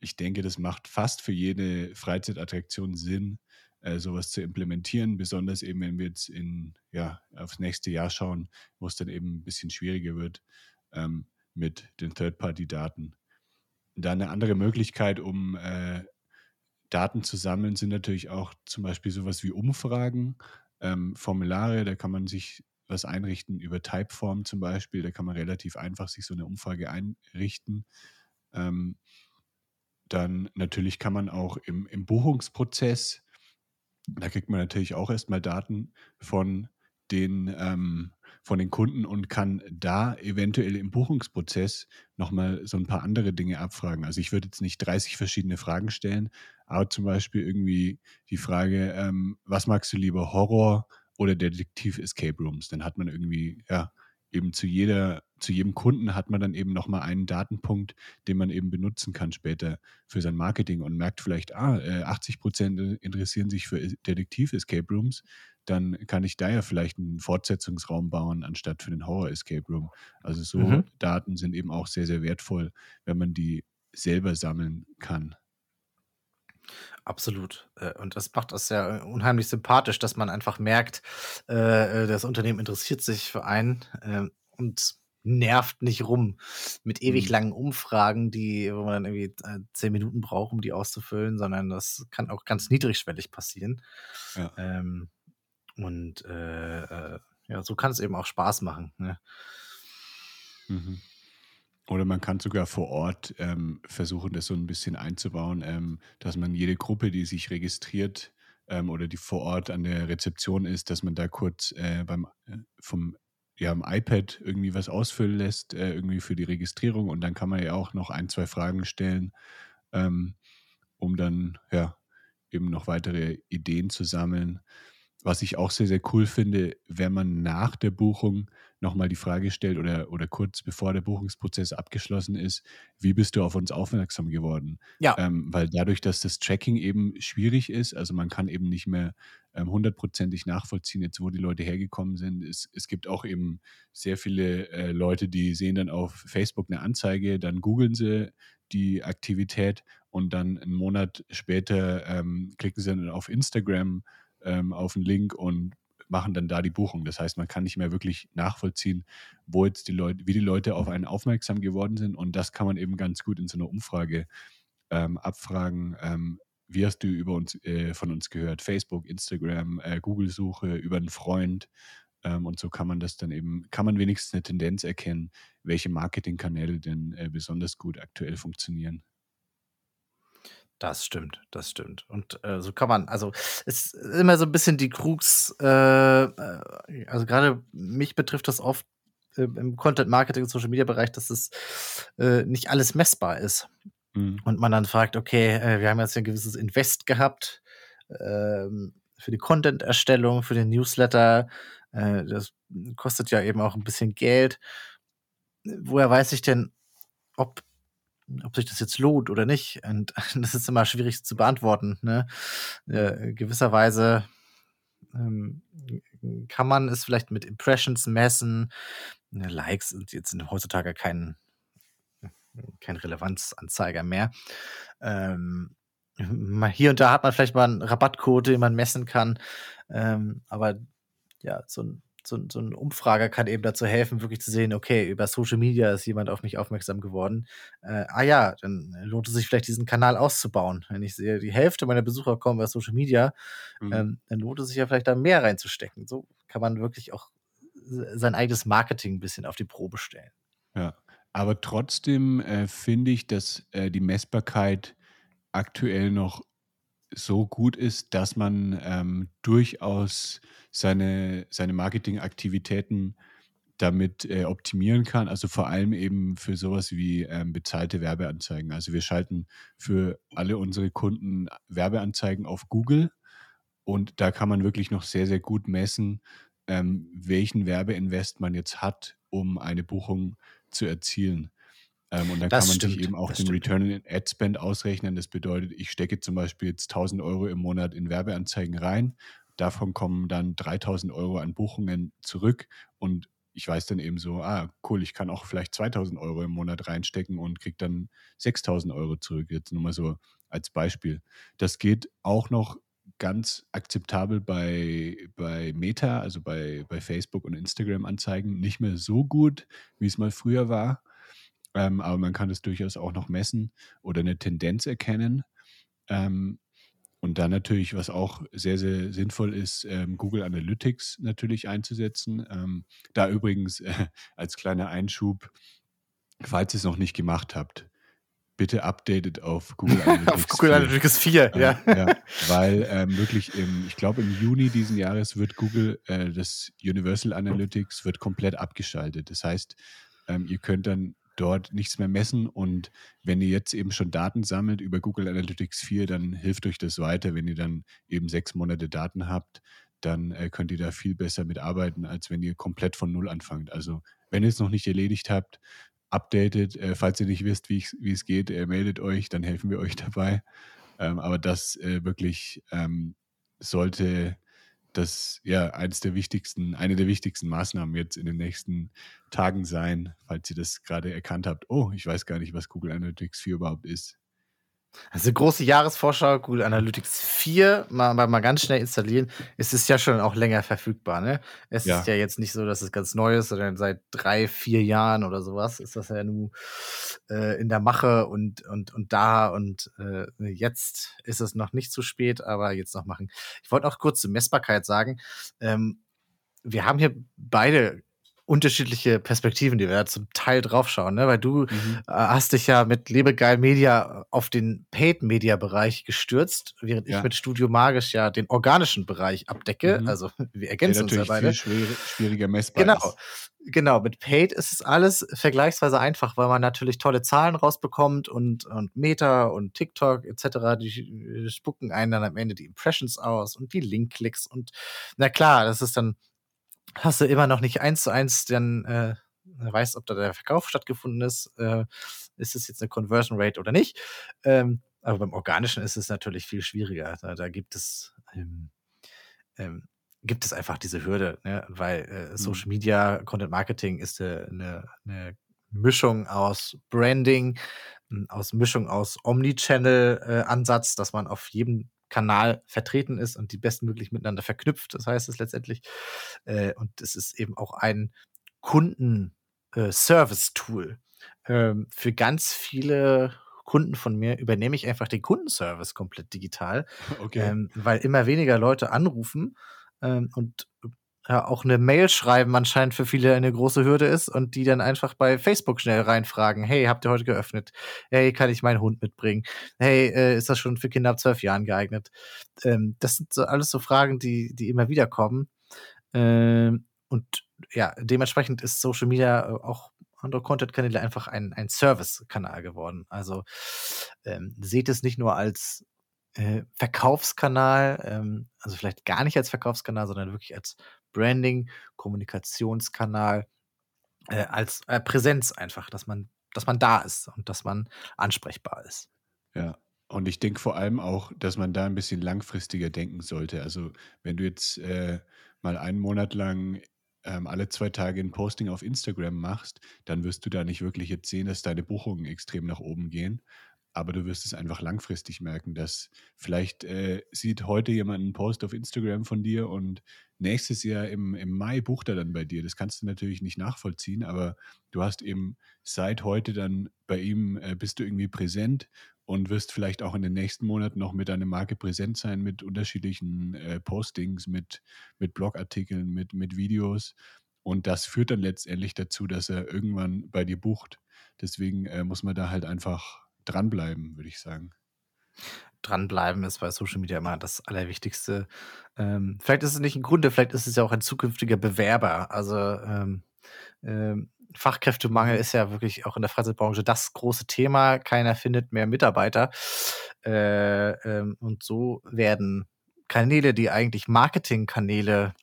ich denke, das macht fast für jede Freizeitattraktion Sinn, äh, sowas zu implementieren, besonders eben, wenn wir jetzt in, ja, aufs nächste Jahr schauen, wo es dann eben ein bisschen schwieriger wird ähm, mit den Third-Party-Daten. Da eine andere Möglichkeit, um äh, Daten zu sammeln, sind natürlich auch zum Beispiel sowas wie Umfragen, ähm, Formulare, da kann man sich was einrichten über Typeform zum Beispiel, da kann man relativ einfach sich so eine Umfrage einrichten. Ähm, dann natürlich kann man auch im, im Buchungsprozess, da kriegt man natürlich auch erstmal Daten von den, ähm, von den Kunden und kann da eventuell im Buchungsprozess nochmal so ein paar andere Dinge abfragen. Also ich würde jetzt nicht 30 verschiedene Fragen stellen, aber zum Beispiel irgendwie die Frage, ähm, was magst du lieber, Horror oder Detektiv Escape Rooms? Dann hat man irgendwie, ja, eben zu jeder, zu jedem Kunden hat man dann eben nochmal einen Datenpunkt, den man eben benutzen kann später für sein Marketing und merkt vielleicht, ah, 80 äh, Prozent interessieren sich für Detektiv-Escape Rooms, dann kann ich da ja vielleicht einen Fortsetzungsraum bauen, anstatt für den Horror-Escape Room. Also so mhm. Daten sind eben auch sehr, sehr wertvoll, wenn man die selber sammeln kann. Absolut. Äh, und das macht das ja unheimlich sympathisch, dass man einfach merkt, äh, das Unternehmen interessiert sich für einen ähm, und nervt nicht rum mit ewig mhm. langen Umfragen, die, wo man dann irgendwie äh, zehn Minuten braucht, um die auszufüllen, sondern das kann auch ganz niedrigschwellig passieren. Ja. Ähm, und äh, äh, ja, so kann es eben auch Spaß machen. Ne? Mhm. Oder man kann sogar vor Ort ähm, versuchen, das so ein bisschen einzubauen, ähm, dass man jede Gruppe, die sich registriert ähm, oder die vor Ort an der Rezeption ist, dass man da kurz äh, beim äh, vom ja, am iPad irgendwie was ausfüllen lässt, äh, irgendwie für die Registrierung und dann kann man ja auch noch ein, zwei Fragen stellen, ähm, um dann ja eben noch weitere Ideen zu sammeln. Was ich auch sehr, sehr cool finde, wenn man nach der Buchung nochmal die Frage stellt oder, oder kurz bevor der Buchungsprozess abgeschlossen ist, wie bist du auf uns aufmerksam geworden? Ja. Ähm, weil dadurch, dass das Tracking eben schwierig ist, also man kann eben nicht mehr ähm, hundertprozentig nachvollziehen, jetzt wo die Leute hergekommen sind. Es, es gibt auch eben sehr viele äh, Leute, die sehen dann auf Facebook eine Anzeige, dann googeln sie die Aktivität und dann einen Monat später ähm, klicken sie dann auf Instagram ähm, auf einen Link und machen dann da die Buchung. Das heißt, man kann nicht mehr wirklich nachvollziehen, wo jetzt die Leute, wie die Leute auf einen aufmerksam geworden sind. Und das kann man eben ganz gut in so einer Umfrage ähm, abfragen. Ähm, wie hast du über uns, äh, von uns gehört? Facebook, Instagram, äh, Google-Suche, über einen Freund. Ähm, und so kann man das dann eben, kann man wenigstens eine Tendenz erkennen, welche Marketingkanäle denn äh, besonders gut aktuell funktionieren. Das stimmt, das stimmt. Und äh, so kann man, also es ist immer so ein bisschen die Krux, äh, äh also gerade mich betrifft das oft äh, im Content Marketing und Social Media Bereich, dass es äh, nicht alles messbar ist. Mhm. Und man dann fragt, okay, äh, wir haben jetzt ein gewisses Invest gehabt ähm, für die Content-Erstellung, für den Newsletter. das kostet ja eben auch ein bisschen Geld. Woher weiß ich denn, ob ob sich das jetzt lohnt oder nicht. Und das ist immer schwierig zu beantworten. Ne? Äh, gewisserweise ähm, kann man es vielleicht mit Impressions messen. Ne, Likes sind jetzt heutzutage kein, kein Relevanzanzeiger mehr. Ähm, hier und da hat man vielleicht mal einen Rabattcode, den man messen kann. Ähm, aber ja, so ein so, so ein Umfrager kann eben dazu helfen, wirklich zu sehen, okay, über Social Media ist jemand auf mich aufmerksam geworden. Äh, ah ja, dann lohnt es sich vielleicht, diesen Kanal auszubauen. Wenn ich sehe, die Hälfte meiner Besucher kommen über Social Media, mhm. ähm, dann lohnt es sich ja vielleicht da mehr reinzustecken. So kann man wirklich auch sein eigenes Marketing ein bisschen auf die Probe stellen. Ja, aber trotzdem äh, finde ich, dass äh, die Messbarkeit aktuell noch so gut ist, dass man ähm, durchaus seine, seine Marketingaktivitäten damit äh, optimieren kann. Also vor allem eben für sowas wie ähm, bezahlte Werbeanzeigen. Also wir schalten für alle unsere Kunden Werbeanzeigen auf Google und da kann man wirklich noch sehr, sehr gut messen, ähm, welchen Werbeinvest man jetzt hat, um eine Buchung zu erzielen. Ähm, und dann das kann man stimmt, sich eben auch den stimmt. Return in Ad Spend ausrechnen. Das bedeutet, ich stecke zum Beispiel jetzt 1000 Euro im Monat in Werbeanzeigen rein. Davon kommen dann 3000 Euro an Buchungen zurück und ich weiß dann eben so, ah, cool, ich kann auch vielleicht 2000 Euro im Monat reinstecken und kriege dann 6000 Euro zurück. Jetzt nur mal so als Beispiel. Das geht auch noch ganz akzeptabel bei, bei Meta, also bei, bei Facebook und Instagram-Anzeigen. Nicht mehr so gut, wie es mal früher war. Ähm, aber man kann es durchaus auch noch messen oder eine Tendenz erkennen. Ähm, und dann natürlich, was auch sehr, sehr sinnvoll ist, ähm, Google Analytics natürlich einzusetzen. Ähm, da übrigens äh, als kleiner Einschub, falls ihr es noch nicht gemacht habt, bitte updated auf Google Analytics. auf Google 4. Analytics 4, äh, ja. ja. Weil ähm, wirklich, im, ich glaube, im Juni diesen Jahres wird Google, äh, das Universal Analytics wird komplett abgeschaltet. Das heißt, ähm, ihr könnt dann dort nichts mehr messen. Und wenn ihr jetzt eben schon Daten sammelt über Google Analytics 4, dann hilft euch das weiter. Wenn ihr dann eben sechs Monate Daten habt, dann äh, könnt ihr da viel besser mitarbeiten, als wenn ihr komplett von Null anfangt. Also wenn ihr es noch nicht erledigt habt, updatet. Äh, falls ihr nicht wisst, wie, wie es geht, äh, meldet euch, dann helfen wir euch dabei. Ähm, aber das äh, wirklich ähm, sollte das ja eines der wichtigsten, eine der wichtigsten Maßnahmen jetzt in den nächsten Tagen sein, falls ihr das gerade erkannt habt. Oh, ich weiß gar nicht, was Google Analytics 4 überhaupt ist. Also große Jahresvorschau, Google Analytics 4, mal, mal, mal ganz schnell installieren. Es ist ja schon auch länger verfügbar, ne? Es ja. ist ja jetzt nicht so, dass es ganz neu ist, sondern seit drei, vier Jahren oder sowas ist das ja nun äh, in der Mache und, und, und da und äh, jetzt ist es noch nicht zu spät, aber jetzt noch machen. Ich wollte auch kurz zur Messbarkeit sagen. Ähm, wir haben hier beide unterschiedliche Perspektiven, die wir da zum Teil draufschauen, ne? Weil du mhm. äh, hast dich ja mit Lebegeil Media auf den Paid-Media-Bereich gestürzt, während ja. ich mit Studio Magisch ja den organischen Bereich abdecke. Mhm. Also wir ergänzen uns ja beide. Viel schwieriger messbar genau. Ist. Genau, mit Paid ist es alles vergleichsweise einfach, weil man natürlich tolle Zahlen rausbekommt und, und Meta und TikTok etc., die spucken einen dann am Ende die Impressions aus und die Link-Klicks und na klar, das ist dann hast du immer noch nicht eins zu eins dann äh, weißt, ob da der Verkauf stattgefunden ist. Äh, ist es jetzt eine Conversion Rate oder nicht? Ähm, aber beim Organischen ist es natürlich viel schwieriger. Da, da gibt es ähm, ähm, gibt es einfach diese Hürde, ne? weil äh, mhm. Social Media, Content Marketing ist äh, eine, eine Mischung aus Branding, aus Mischung aus Omnichannel-Ansatz, äh, dass man auf jedem Kanal vertreten ist und die bestmöglich miteinander verknüpft. Das heißt es letztendlich. Äh, und es ist eben auch ein Kunden-Service-Tool. Äh, ähm, für ganz viele Kunden von mir übernehme ich einfach den Kundenservice komplett digital, okay. ähm, weil immer weniger Leute anrufen ähm, und ja, auch eine Mail schreiben anscheinend für viele eine große Hürde ist und die dann einfach bei Facebook schnell reinfragen, hey, habt ihr heute geöffnet? Hey, kann ich meinen Hund mitbringen? Hey, äh, ist das schon für Kinder ab zwölf Jahren geeignet? Ähm, das sind so alles so Fragen, die, die immer wieder kommen. Ähm, und ja, dementsprechend ist Social Media äh, auch andere Content-Kanäle einfach ein, ein Service-Kanal geworden. Also ähm, seht es nicht nur als äh, Verkaufskanal, ähm, also vielleicht gar nicht als Verkaufskanal, sondern wirklich als Branding, Kommunikationskanal, äh, als äh, Präsenz einfach, dass man, dass man da ist und dass man ansprechbar ist. Ja, und ich denke vor allem auch, dass man da ein bisschen langfristiger denken sollte. Also wenn du jetzt äh, mal einen Monat lang ähm, alle zwei Tage ein Posting auf Instagram machst, dann wirst du da nicht wirklich jetzt sehen, dass deine Buchungen extrem nach oben gehen. Aber du wirst es einfach langfristig merken, dass vielleicht äh, sieht heute jemand einen Post auf Instagram von dir und nächstes Jahr im, im Mai bucht er dann bei dir. Das kannst du natürlich nicht nachvollziehen, aber du hast eben seit heute dann bei ihm, äh, bist du irgendwie präsent und wirst vielleicht auch in den nächsten Monaten noch mit deiner Marke präsent sein, mit unterschiedlichen äh, Postings, mit, mit Blogartikeln, mit, mit Videos. Und das führt dann letztendlich dazu, dass er irgendwann bei dir bucht. Deswegen äh, muss man da halt einfach dranbleiben, würde ich sagen dranbleiben ist bei Social Media immer das Allerwichtigste. Ähm, vielleicht ist es nicht ein Kunde, vielleicht ist es ja auch ein zukünftiger Bewerber. Also ähm, ähm, Fachkräftemangel ist ja wirklich auch in der Freizeitbranche das große Thema. Keiner findet mehr Mitarbeiter. Äh, ähm, und so werden Kanäle, die eigentlich Marketingkanäle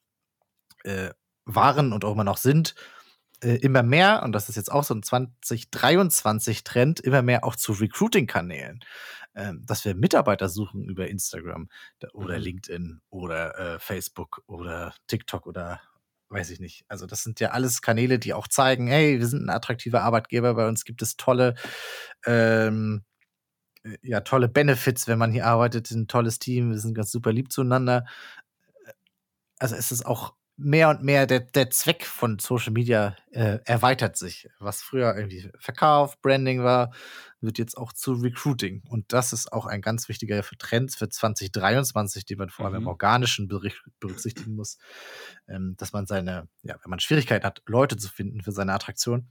äh, waren und auch immer noch sind, äh, immer mehr, und das ist jetzt auch so ein 2023-Trend, immer mehr auch zu Recruiting-Kanälen. Ähm, dass wir Mitarbeiter suchen über Instagram oder mhm. LinkedIn oder äh, Facebook oder TikTok oder weiß ich nicht. Also das sind ja alles Kanäle, die auch zeigen, hey, wir sind ein attraktiver Arbeitgeber, bei uns gibt es tolle, ähm, äh, ja, tolle Benefits, wenn man hier arbeitet, ein tolles Team, wir sind ganz super lieb zueinander. Also es ist auch mehr und mehr der, der Zweck von Social Media äh, erweitert sich. Was früher irgendwie Verkauf, Branding war, wird jetzt auch zu Recruiting. Und das ist auch ein ganz wichtiger Trend für 2023, den man vor allem mhm. im Organischen berücksichtigen muss, ähm, dass man seine, ja, wenn man Schwierigkeiten hat, Leute zu finden für seine Attraktion,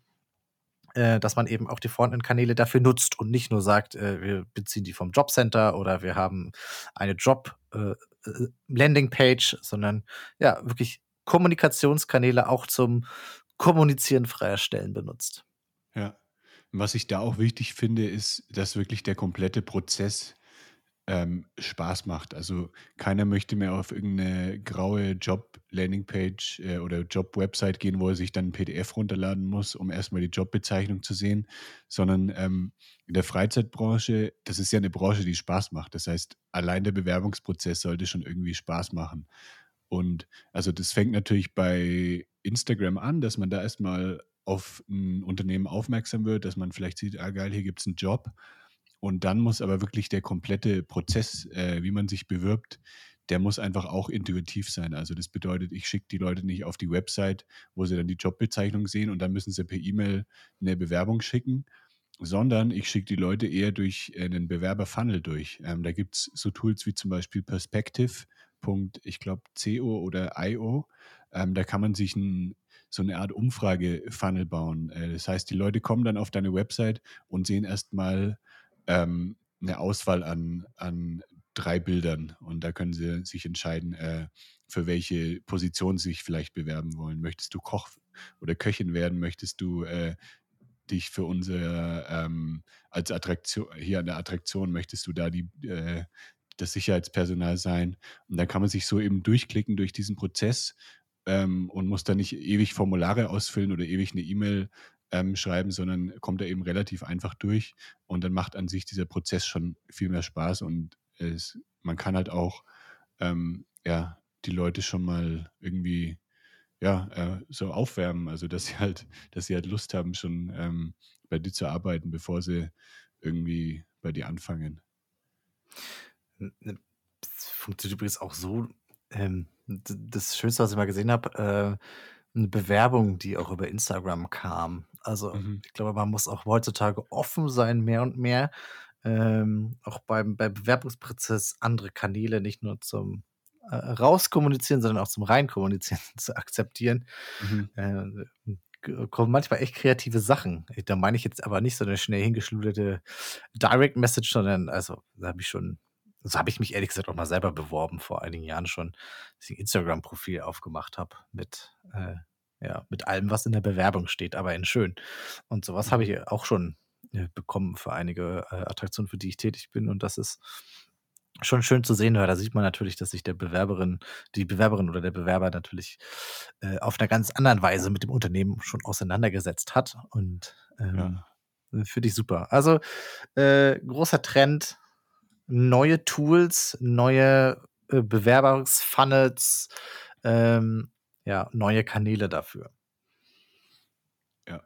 äh, dass man eben auch die vorhandenen Kanäle dafür nutzt und nicht nur sagt, äh, wir beziehen die vom Jobcenter oder wir haben eine Job äh Landingpage, sondern ja, wirklich Kommunikationskanäle auch zum Kommunizieren freier Stellen benutzt. Ja. Was ich da auch wichtig finde, ist, dass wirklich der komplette Prozess ähm, Spaß macht. Also keiner möchte mehr auf irgendeine graue Job-Landingpage äh, oder Job-Website gehen, wo er sich dann ein PDF runterladen muss, um erstmal die Jobbezeichnung zu sehen, sondern ähm, in der Freizeitbranche, das ist ja eine Branche, die Spaß macht. Das heißt, allein der Bewerbungsprozess sollte schon irgendwie Spaß machen. Und also das fängt natürlich bei Instagram an, dass man da erstmal auf ein Unternehmen aufmerksam wird, dass man vielleicht sieht, ah geil, hier gibt es einen Job. Und dann muss aber wirklich der komplette Prozess, äh, wie man sich bewirbt, der muss einfach auch intuitiv sein. Also das bedeutet, ich schicke die Leute nicht auf die Website, wo sie dann die Jobbezeichnung sehen und dann müssen sie per E-Mail eine Bewerbung schicken, sondern ich schicke die Leute eher durch einen Bewerberfunnel durch. Ähm, da gibt es so Tools wie zum Beispiel Perspective, ich glaube, CO oder IO. Ähm, da kann man sich ein, so eine Art Umfrage-Funnel bauen. Äh, das heißt, die Leute kommen dann auf deine Website und sehen erstmal ähm, eine Auswahl an, an drei Bildern und da können sie sich entscheiden, äh, für welche Position sie sich vielleicht bewerben wollen. Möchtest du Koch oder Köchin werden? Möchtest du äh, dich für unsere ähm, als Attraktion hier an der Attraktion möchtest du da die äh, das Sicherheitspersonal sein. Und dann kann man sich so eben durchklicken durch diesen Prozess ähm, und muss dann nicht ewig Formulare ausfüllen oder ewig eine E-Mail ähm, schreiben, sondern kommt da eben relativ einfach durch und dann macht an sich dieser Prozess schon viel mehr Spaß und es, man kann halt auch ähm, ja, die Leute schon mal irgendwie ja, äh, so aufwärmen, also dass sie halt, dass sie halt Lust haben, schon ähm, bei dir zu arbeiten, bevor sie irgendwie bei dir anfangen. Ne, das funktioniert übrigens auch so. Ähm, das Schönste, was ich mal gesehen habe, äh, eine Bewerbung, die auch über Instagram kam. Also mhm. ich glaube, man muss auch heutzutage offen sein, mehr und mehr. Ähm, auch beim, beim Bewerbungsprozess andere Kanäle nicht nur zum äh, Rauskommunizieren, sondern auch zum Reinkommunizieren zu akzeptieren. Mhm. Äh, kommen manchmal echt kreative Sachen. Da meine ich jetzt aber nicht so eine schnell hingeschluderte Direct Message, sondern also da habe ich schon so habe ich mich ehrlich gesagt auch mal selber beworben vor einigen Jahren schon, dass ich ein Instagram-Profil aufgemacht habe mit, äh, ja, mit allem, was in der Bewerbung steht, aber in schön. Und sowas habe mhm. ich auch schon äh, bekommen für einige äh, Attraktionen, für die ich tätig bin. Und das ist schon schön zu sehen, weil da sieht man natürlich, dass sich der Bewerberin, die Bewerberin oder der Bewerber natürlich äh, auf einer ganz anderen Weise mit dem Unternehmen schon auseinandergesetzt hat. Und ähm, ja. finde ich super. Also äh, großer Trend, neue Tools, neue äh, Bewerbungsfunnels, ähm, ja, neue Kanäle dafür. Ja.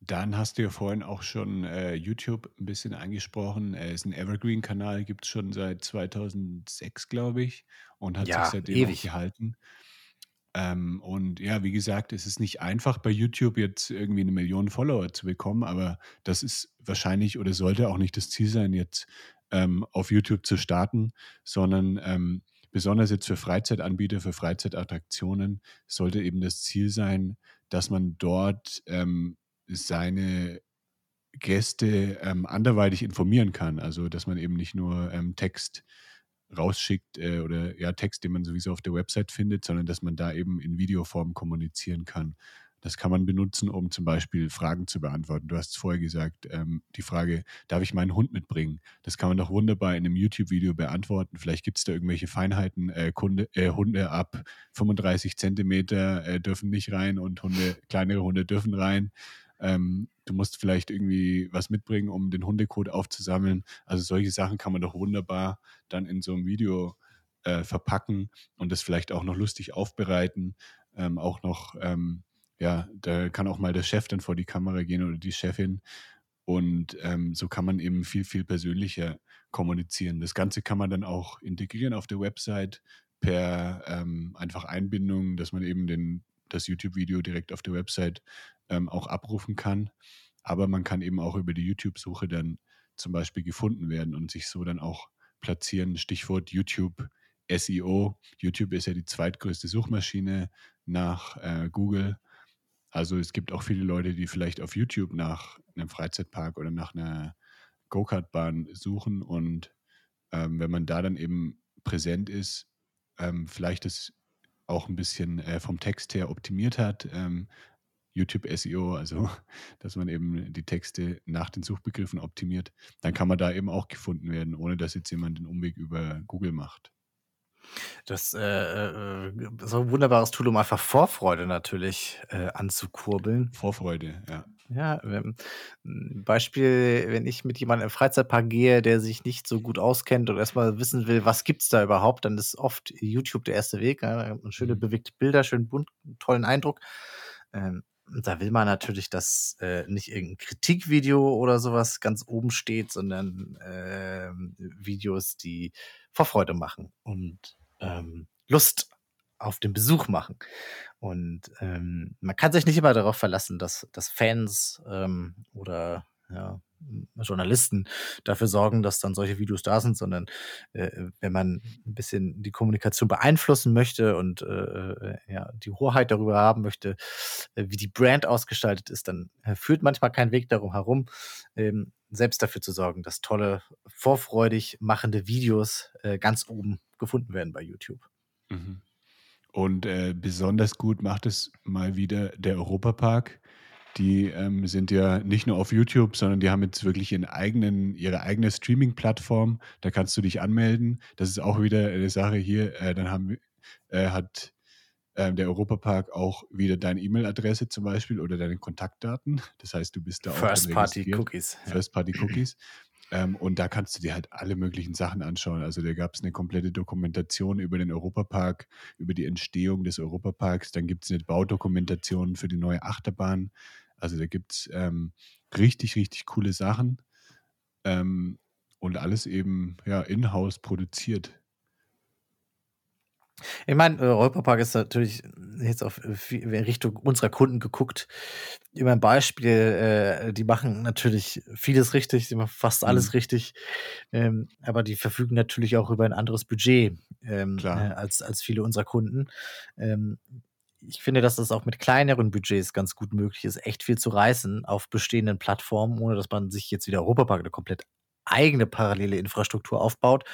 Dann hast du ja vorhin auch schon äh, YouTube ein bisschen angesprochen. Er ist ein Evergreen-Kanal, gibt es schon seit 2006, glaube ich, und hat ja, sich seitdem ewig. auch gehalten. Ähm, und ja, wie gesagt, es ist nicht einfach bei YouTube jetzt irgendwie eine Million Follower zu bekommen, aber das ist wahrscheinlich oder sollte auch nicht das Ziel sein, jetzt ähm, auf YouTube zu starten, sondern ähm, besonders jetzt für Freizeitanbieter, für Freizeitattraktionen sollte eben das Ziel sein, dass man dort ähm, seine Gäste ähm, anderweitig informieren kann. Also dass man eben nicht nur ähm, Text rausschickt äh, oder ja Text, den man sowieso auf der Website findet, sondern dass man da eben in Videoform kommunizieren kann. Das kann man benutzen, um zum Beispiel Fragen zu beantworten. Du hast es vorher gesagt, ähm, die Frage, darf ich meinen Hund mitbringen? Das kann man doch wunderbar in einem YouTube-Video beantworten. Vielleicht gibt es da irgendwelche Feinheiten. Äh, Kunde, äh, Hunde ab 35 Zentimeter äh, dürfen nicht rein und Hunde, kleinere Hunde dürfen rein. Ähm, du musst vielleicht irgendwie was mitbringen, um den Hundekot aufzusammeln. Also solche Sachen kann man doch wunderbar dann in so einem Video äh, verpacken und das vielleicht auch noch lustig aufbereiten. Ähm, auch noch, ähm, ja, da kann auch mal der Chef dann vor die Kamera gehen oder die Chefin. Und ähm, so kann man eben viel, viel persönlicher kommunizieren. Das Ganze kann man dann auch integrieren auf der Website per ähm, einfach Einbindung, dass man eben den, das YouTube-Video direkt auf der Website ähm, auch abrufen kann. Aber man kann eben auch über die YouTube-Suche dann zum Beispiel gefunden werden und sich so dann auch platzieren. Stichwort YouTube SEO. YouTube ist ja die zweitgrößte Suchmaschine nach äh, Google. Also es gibt auch viele Leute, die vielleicht auf YouTube nach einem Freizeitpark oder nach einer Go-Kart-Bahn suchen und ähm, wenn man da dann eben präsent ist, ähm, vielleicht das auch ein bisschen äh, vom Text her optimiert hat, ähm, YouTube SEO, also dass man eben die Texte nach den Suchbegriffen optimiert, dann kann man da eben auch gefunden werden, ohne dass jetzt jemand den Umweg über Google macht. Das, äh, äh, so ein wunderbares Tool, um einfach Vorfreude natürlich äh, anzukurbeln. Vorfreude, ja. Ja, ähm, Beispiel, wenn ich mit jemandem im Freizeitpark gehe, der sich nicht so gut auskennt und erstmal wissen will, was gibt es da überhaupt, dann ist oft YouTube der erste Weg. Ja, schöne mhm. bewegte Bilder, schön bunt, tollen Eindruck. Ähm, da will man natürlich, dass äh, nicht irgendein Kritikvideo oder sowas ganz oben steht, sondern äh, Videos, die Vorfreude machen und ähm, Lust auf den Besuch machen. Und ähm, man kann sich nicht immer darauf verlassen, dass, dass Fans ähm, oder ja, Journalisten dafür sorgen, dass dann solche Videos da sind, sondern äh, wenn man ein bisschen die Kommunikation beeinflussen möchte und äh, äh, ja, die Hoheit darüber haben möchte, äh, wie die Brand ausgestaltet ist, dann äh, führt manchmal kein Weg darum herum, ähm, selbst dafür zu sorgen, dass tolle, vorfreudig machende Videos äh, ganz oben gefunden werden bei YouTube. Mhm. Und besonders gut macht es mal wieder der Europapark die ähm, sind ja nicht nur auf YouTube, sondern die haben jetzt wirklich ihren eigenen, ihre eigene Streaming-Plattform. Da kannst du dich anmelden. Das ist auch wieder eine Sache hier. Äh, dann haben, äh, hat äh, der Europapark auch wieder deine E-Mail-Adresse zum Beispiel oder deine Kontaktdaten. Das heißt, du bist da auch First Party Cookies. First Party Cookies. Ähm, und da kannst du dir halt alle möglichen Sachen anschauen. Also da gab es eine komplette Dokumentation über den Europapark, über die Entstehung des Europaparks. Dann gibt es eine Baudokumentation für die neue Achterbahn. Also da gibt es ähm, richtig, richtig coole Sachen ähm, und alles eben ja, in-house produziert. Ich meine, Europapark ist natürlich jetzt auf in Richtung unserer Kunden geguckt. Immer ein Beispiel, äh, die machen natürlich vieles richtig, die machen fast alles mhm. richtig, ähm, aber die verfügen natürlich auch über ein anderes Budget ähm, äh, als, als viele unserer Kunden. Ähm, ich finde, dass das auch mit kleineren Budgets ganz gut möglich ist, echt viel zu reißen auf bestehenden Plattformen, ohne dass man sich jetzt wieder Europapark eine komplett eigene parallele Infrastruktur aufbaut,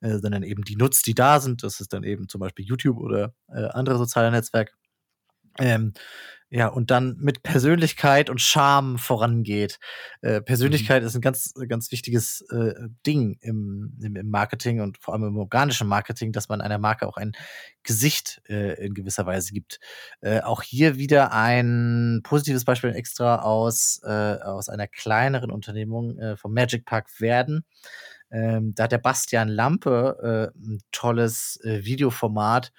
äh, sondern eben die nutzt, die da sind. Das ist dann eben zum Beispiel YouTube oder äh, andere soziale Netzwerke. Ähm, ja, und dann mit Persönlichkeit und Charme vorangeht. Äh, Persönlichkeit mhm. ist ein ganz, ganz wichtiges äh, Ding im, im, im, Marketing und vor allem im organischen Marketing, dass man einer Marke auch ein Gesicht äh, in gewisser Weise gibt. Äh, auch hier wieder ein positives Beispiel extra aus, äh, aus einer kleineren Unternehmung äh, vom Magic Park Werden. Ähm, da hat der Bastian Lampe ein tolles Videoformat,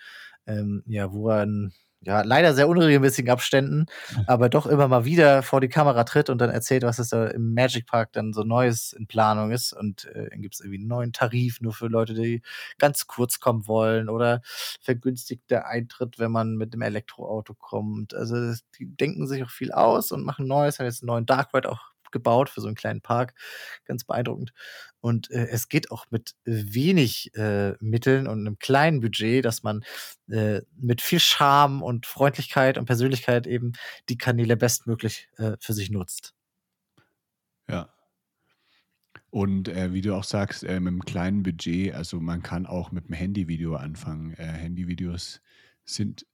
ähm, ja, wo er ein ja, leider sehr unregelmäßigen Abständen, aber doch immer mal wieder vor die Kamera tritt und dann erzählt, was es da im Magic Park dann so Neues in Planung ist. Und äh, dann gibt es irgendwie einen neuen Tarif nur für Leute, die ganz kurz kommen wollen oder vergünstigter Eintritt, wenn man mit dem Elektroauto kommt. Also die denken sich auch viel aus und machen Neues, haben jetzt einen neuen Dark Ride auch gebaut für so einen kleinen Park. Ganz beeindruckend. Und äh, es geht auch mit wenig äh, Mitteln und einem kleinen Budget, dass man äh, mit viel Charme und Freundlichkeit und Persönlichkeit eben die Kanäle bestmöglich äh, für sich nutzt. Ja. Und äh, wie du auch sagst, äh, mit einem kleinen Budget, also man kann auch mit einem Handyvideo anfangen. Handyvideos sind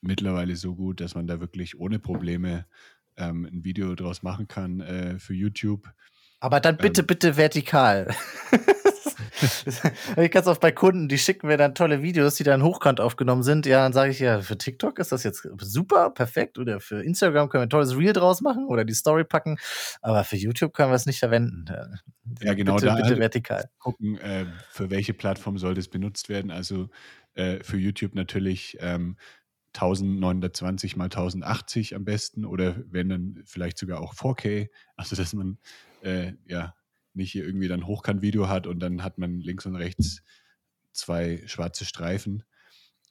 mittlerweile so gut, dass man da wirklich ohne Probleme ähm, ein Video draus machen kann äh, für YouTube. Aber dann bitte, ähm, bitte vertikal. ich kann es auch bei Kunden, die schicken mir dann tolle Videos, die dann hochkant aufgenommen sind. Ja, dann sage ich ja, für TikTok ist das jetzt super, perfekt. Oder für Instagram können wir ein tolles Reel draus machen oder die Story packen. Aber für YouTube können wir es nicht verwenden. Ja, genau. Bitte, da bitte halt vertikal. Gucken, äh, für welche Plattform soll das benutzt werden. Also äh, für YouTube natürlich ähm, 1920 mal 1080 am besten oder wenn dann vielleicht sogar auch 4K. Also dass man äh, ja nicht hier irgendwie dann Hochkant-Video hat und dann hat man links und rechts zwei schwarze Streifen.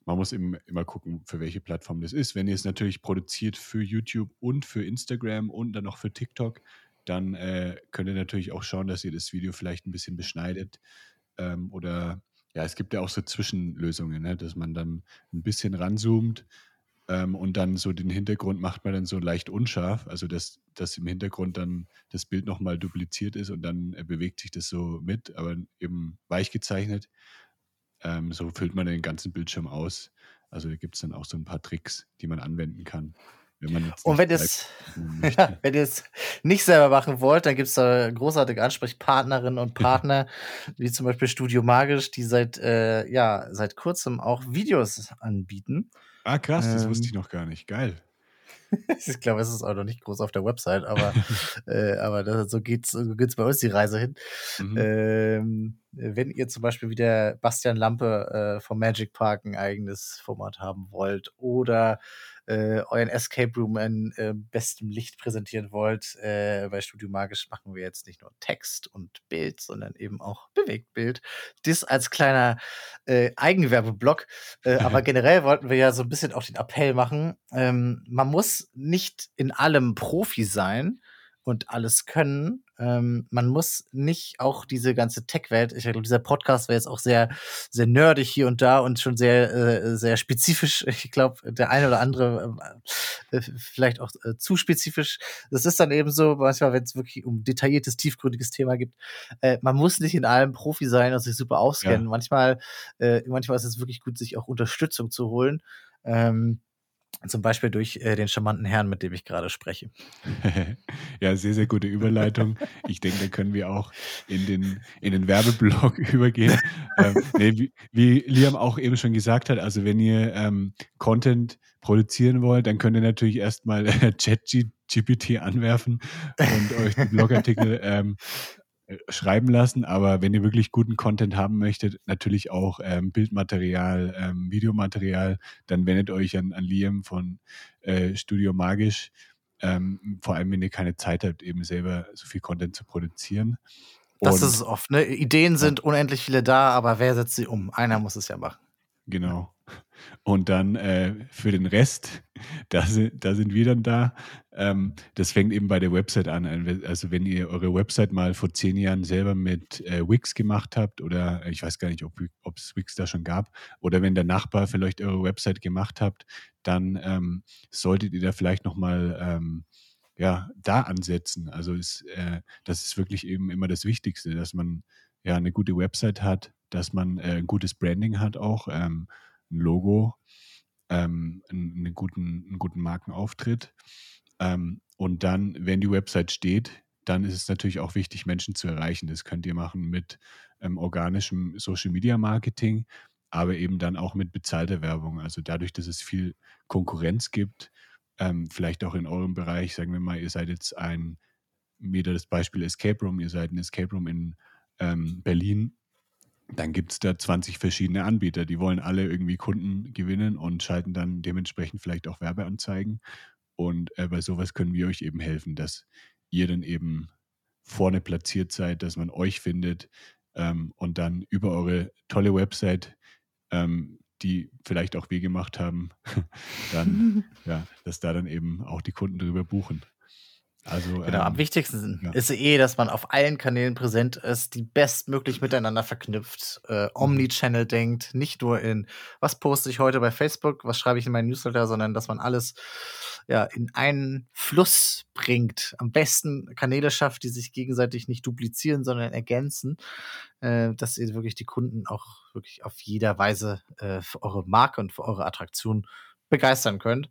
Man muss eben immer gucken, für welche Plattform das ist. Wenn ihr es natürlich produziert für YouTube und für Instagram und dann noch für TikTok, dann äh, könnt ihr natürlich auch schauen, dass ihr das Video vielleicht ein bisschen beschneidet. Ähm, oder ja, es gibt ja auch so Zwischenlösungen, ne? dass man dann ein bisschen ranzoomt ähm, und dann so den Hintergrund macht man dann so leicht unscharf, also dass, dass im Hintergrund dann das Bild nochmal dupliziert ist und dann äh, bewegt sich das so mit, aber eben weich gezeichnet. Ähm, so füllt man den ganzen Bildschirm aus. Also da gibt es dann auch so ein paar Tricks, die man anwenden kann. Wenn und wenn ihr es wenn ihr es nicht selber machen wollt, dann gibt es da großartige Ansprechpartnerinnen und Partner, wie zum Beispiel Studio Magisch, die seit äh, ja seit kurzem auch Videos anbieten. Ah, krass, das wusste ich ähm. noch gar nicht. Geil. ich glaube, es ist auch noch nicht groß auf der Website, aber, äh, aber das, so geht es so geht's bei uns die Reise hin. Mhm. Ähm, wenn ihr zum Beispiel wie der Bastian Lampe äh, vom Magic Park ein eigenes Format haben wollt oder äh, euren Escape Room in äh, bestem Licht präsentieren wollt, äh, bei Studio Magisch machen wir jetzt nicht nur Text und Bild, sondern eben auch Bewegtbild. Das als kleiner äh, Eigenwerbeblock. Äh, aber generell wollten wir ja so ein bisschen auch den Appell machen. Ähm, man muss nicht in allem Profi sein und alles können. Ähm, man muss nicht auch diese ganze Tech-Welt, ich glaube, dieser Podcast wäre jetzt auch sehr, sehr nerdig hier und da und schon sehr, äh, sehr spezifisch. Ich glaube, der eine oder andere äh, äh, vielleicht auch äh, zu spezifisch. Das ist dann eben so, manchmal, wenn es wirklich um detailliertes, tiefgründiges Thema gibt. Äh, man muss nicht in allem Profi sein und sich super auskennen. Ja. Manchmal, äh, manchmal ist es wirklich gut, sich auch Unterstützung zu holen. Ähm, zum Beispiel durch äh, den charmanten Herrn, mit dem ich gerade spreche. ja, sehr, sehr gute Überleitung. Ich denke, da können wir auch in den, in den Werbeblock übergehen. ähm, nee, wie, wie, Liam auch eben schon gesagt hat, also wenn ihr ähm, Content produzieren wollt, dann könnt ihr natürlich erstmal äh, ChatGPT anwerfen und euch den Blogartikel ähm, äh, schreiben lassen, aber wenn ihr wirklich guten Content haben möchtet, natürlich auch ähm, Bildmaterial, ähm, Videomaterial, dann wendet euch an, an Liam von äh, Studio Magisch. Ähm, vor allem, wenn ihr keine Zeit habt, eben selber so viel Content zu produzieren. Und, das ist es oft. Ne? Ideen sind unendlich viele da, aber wer setzt sie um? Einer muss es ja machen. Genau. Und dann äh, für den Rest, da sind, da sind wir dann da. Ähm, das fängt eben bei der Website an. Also wenn ihr eure Website mal vor zehn Jahren selber mit äh, Wix gemacht habt oder ich weiß gar nicht, ob es Wix da schon gab, oder wenn der Nachbar vielleicht eure Website gemacht habt, dann ähm, solltet ihr da vielleicht nochmal ähm, ja, da ansetzen. Also ist, äh, das ist wirklich eben immer das Wichtigste, dass man ja eine gute Website hat, dass man äh, ein gutes Branding hat auch. Ähm, ein Logo, ähm, einen, guten, einen guten Markenauftritt. Ähm, und dann, wenn die Website steht, dann ist es natürlich auch wichtig, Menschen zu erreichen. Das könnt ihr machen mit ähm, organischem Social Media Marketing, aber eben dann auch mit bezahlter Werbung. Also dadurch, dass es viel Konkurrenz gibt, ähm, vielleicht auch in eurem Bereich, sagen wir mal, ihr seid jetzt ein, wieder das Beispiel Escape Room, ihr seid ein Escape Room in ähm, Berlin dann gibt es da 20 verschiedene Anbieter, die wollen alle irgendwie Kunden gewinnen und schalten dann dementsprechend vielleicht auch Werbeanzeigen. Und äh, bei sowas können wir euch eben helfen, dass ihr dann eben vorne platziert seid, dass man euch findet ähm, und dann über eure tolle Website, ähm, die vielleicht auch wir gemacht haben, dann, ja, dass da dann eben auch die Kunden drüber buchen. Also, genau, ähm, am wichtigsten ja. ist eh, dass man auf allen Kanälen präsent ist, die bestmöglich miteinander verknüpft, äh, mhm. Omnichannel denkt, nicht nur in, was poste ich heute bei Facebook, was schreibe ich in meinen Newsletter, sondern dass man alles ja, in einen Fluss bringt. Am besten Kanäle schafft, die sich gegenseitig nicht duplizieren, sondern ergänzen, äh, dass ihr wirklich die Kunden auch wirklich auf jeder Weise äh, für eure Marke und für eure Attraktion begeistern könnt.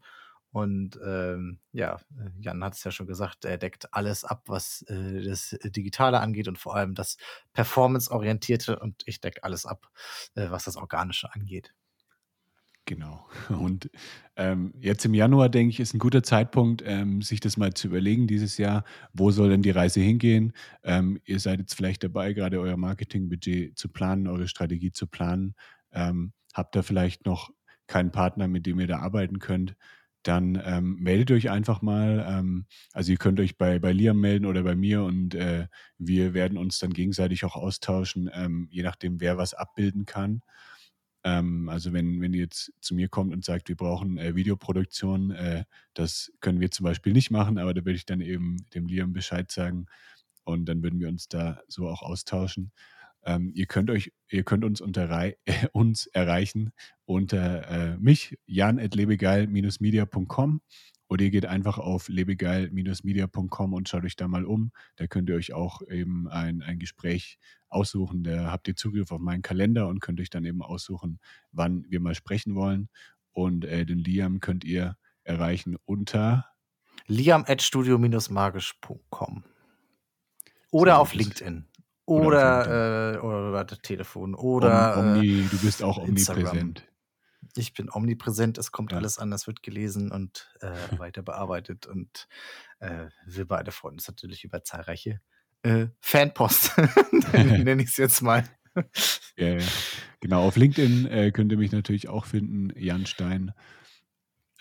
Und ähm, ja, Jan hat es ja schon gesagt, er deckt alles ab, was äh, das Digitale angeht und vor allem das Performance-Orientierte und ich decke alles ab, äh, was das Organische angeht. Genau. Und ähm, jetzt im Januar, denke ich, ist ein guter Zeitpunkt, ähm, sich das mal zu überlegen dieses Jahr, wo soll denn die Reise hingehen? Ähm, ihr seid jetzt vielleicht dabei, gerade euer Marketingbudget zu planen, eure Strategie zu planen. Ähm, habt ihr vielleicht noch keinen Partner, mit dem ihr da arbeiten könnt? Dann ähm, meldet euch einfach mal. Ähm, also ihr könnt euch bei, bei Liam melden oder bei mir und äh, wir werden uns dann gegenseitig auch austauschen, ähm, je nachdem, wer was abbilden kann. Ähm, also wenn, wenn ihr jetzt zu mir kommt und sagt, wir brauchen äh, Videoproduktion, äh, das können wir zum Beispiel nicht machen, aber da würde ich dann eben dem Liam Bescheid sagen und dann würden wir uns da so auch austauschen. Ähm, ihr könnt euch, ihr könnt uns, unter, äh, uns erreichen unter äh, mich, jan.lebegeil-media.com oder ihr geht einfach auf lebegeil-media.com und schaut euch da mal um. Da könnt ihr euch auch eben ein, ein Gespräch aussuchen. Da habt ihr Zugriff auf meinen Kalender und könnt euch dann eben aussuchen, wann wir mal sprechen wollen. Und äh, den Liam könnt ihr erreichen unter liam.studio-magisch.com oder so, auf LinkedIn. Oder, äh, oder das Telefon. Oder. Om, Omni, du bist auch omnipräsent. Ich bin omnipräsent, es kommt ja. alles an, es wird gelesen und äh, weiter bearbeitet. Und äh, wir beide freuen uns natürlich über zahlreiche äh, Fanpost, nenne ich es jetzt mal. Ja, ja. Genau, auf LinkedIn äh, könnt ihr mich natürlich auch finden, Jan Stein.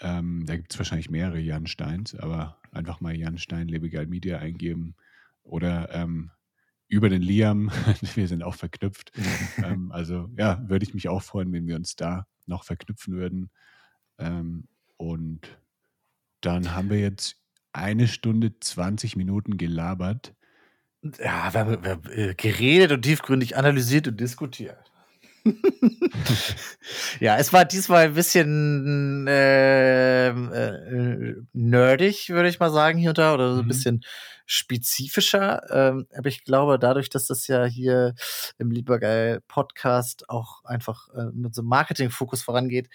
Ähm, da gibt es wahrscheinlich mehrere Jan Steins, aber einfach mal Jan Stein, Lebegeil Media eingeben. Oder ähm, über den Liam. wir sind auch verknüpft. ähm, also ja, würde ich mich auch freuen, wenn wir uns da noch verknüpfen würden. Ähm, und dann haben wir jetzt eine Stunde 20 Minuten gelabert. Ja, wir haben, wir haben äh, geredet und tiefgründig analysiert und diskutiert. ja, es war diesmal ein bisschen äh, äh, nerdig, würde ich mal sagen, hier und da, oder so ein mhm. bisschen spezifischer. Ähm, aber ich glaube, dadurch, dass das ja hier im Liebergeil Podcast auch einfach äh, mit so einem Marketing-Fokus vorangeht,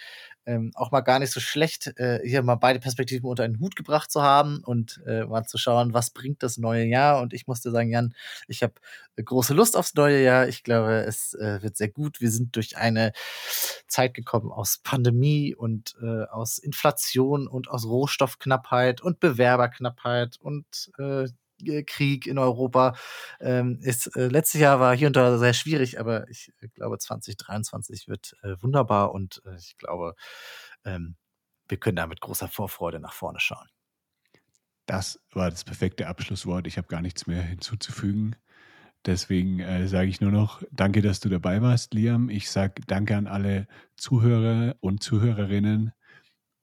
ähm, auch mal gar nicht so schlecht, äh, hier mal beide Perspektiven unter einen Hut gebracht zu haben und äh, mal zu schauen, was bringt das neue Jahr. Und ich musste sagen, Jan, ich habe äh, große Lust aufs neue Jahr. Ich glaube, es äh, wird sehr gut. Wir sind durch eine Zeit gekommen aus Pandemie und äh, aus Inflation und aus Rohstoffknappheit und Bewerberknappheit und äh, Krieg in Europa. Ähm, ist, äh, letztes Jahr war hier und da sehr schwierig, aber ich äh, glaube, 2023 wird äh, wunderbar und äh, ich glaube, ähm, wir können da mit großer Vorfreude nach vorne schauen. Das war das perfekte Abschlusswort. Ich habe gar nichts mehr hinzuzufügen. Deswegen äh, sage ich nur noch, danke, dass du dabei warst, Liam. Ich sage danke an alle Zuhörer und Zuhörerinnen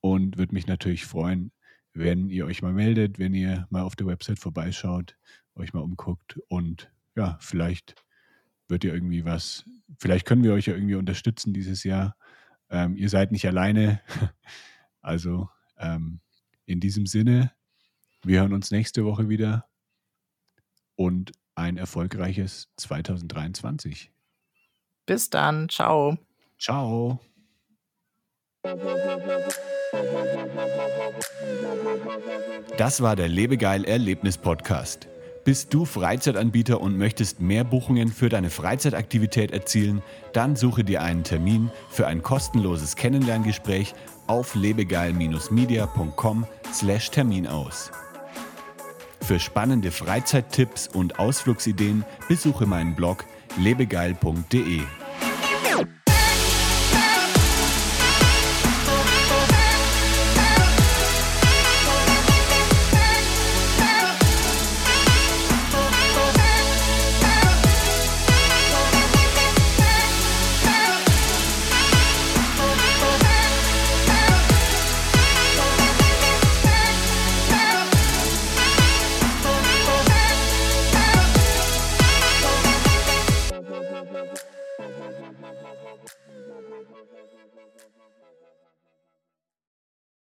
und würde mich natürlich freuen, wenn ihr euch mal meldet, wenn ihr mal auf der Website vorbeischaut, euch mal umguckt und ja, vielleicht wird ihr irgendwie was, vielleicht können wir euch ja irgendwie unterstützen dieses Jahr. Ähm, ihr seid nicht alleine. Also ähm, in diesem Sinne, wir hören uns nächste Woche wieder und ein erfolgreiches 2023. Bis dann, ciao. Ciao. Das war der Lebegeil Erlebnis Podcast. Bist du Freizeitanbieter und möchtest mehr Buchungen für deine Freizeitaktivität erzielen? Dann suche dir einen Termin für ein kostenloses Kennenlerngespräch auf lebegeil-media.com/termin aus. Für spannende Freizeittipps und Ausflugsideen besuche meinen Blog lebegeil.de.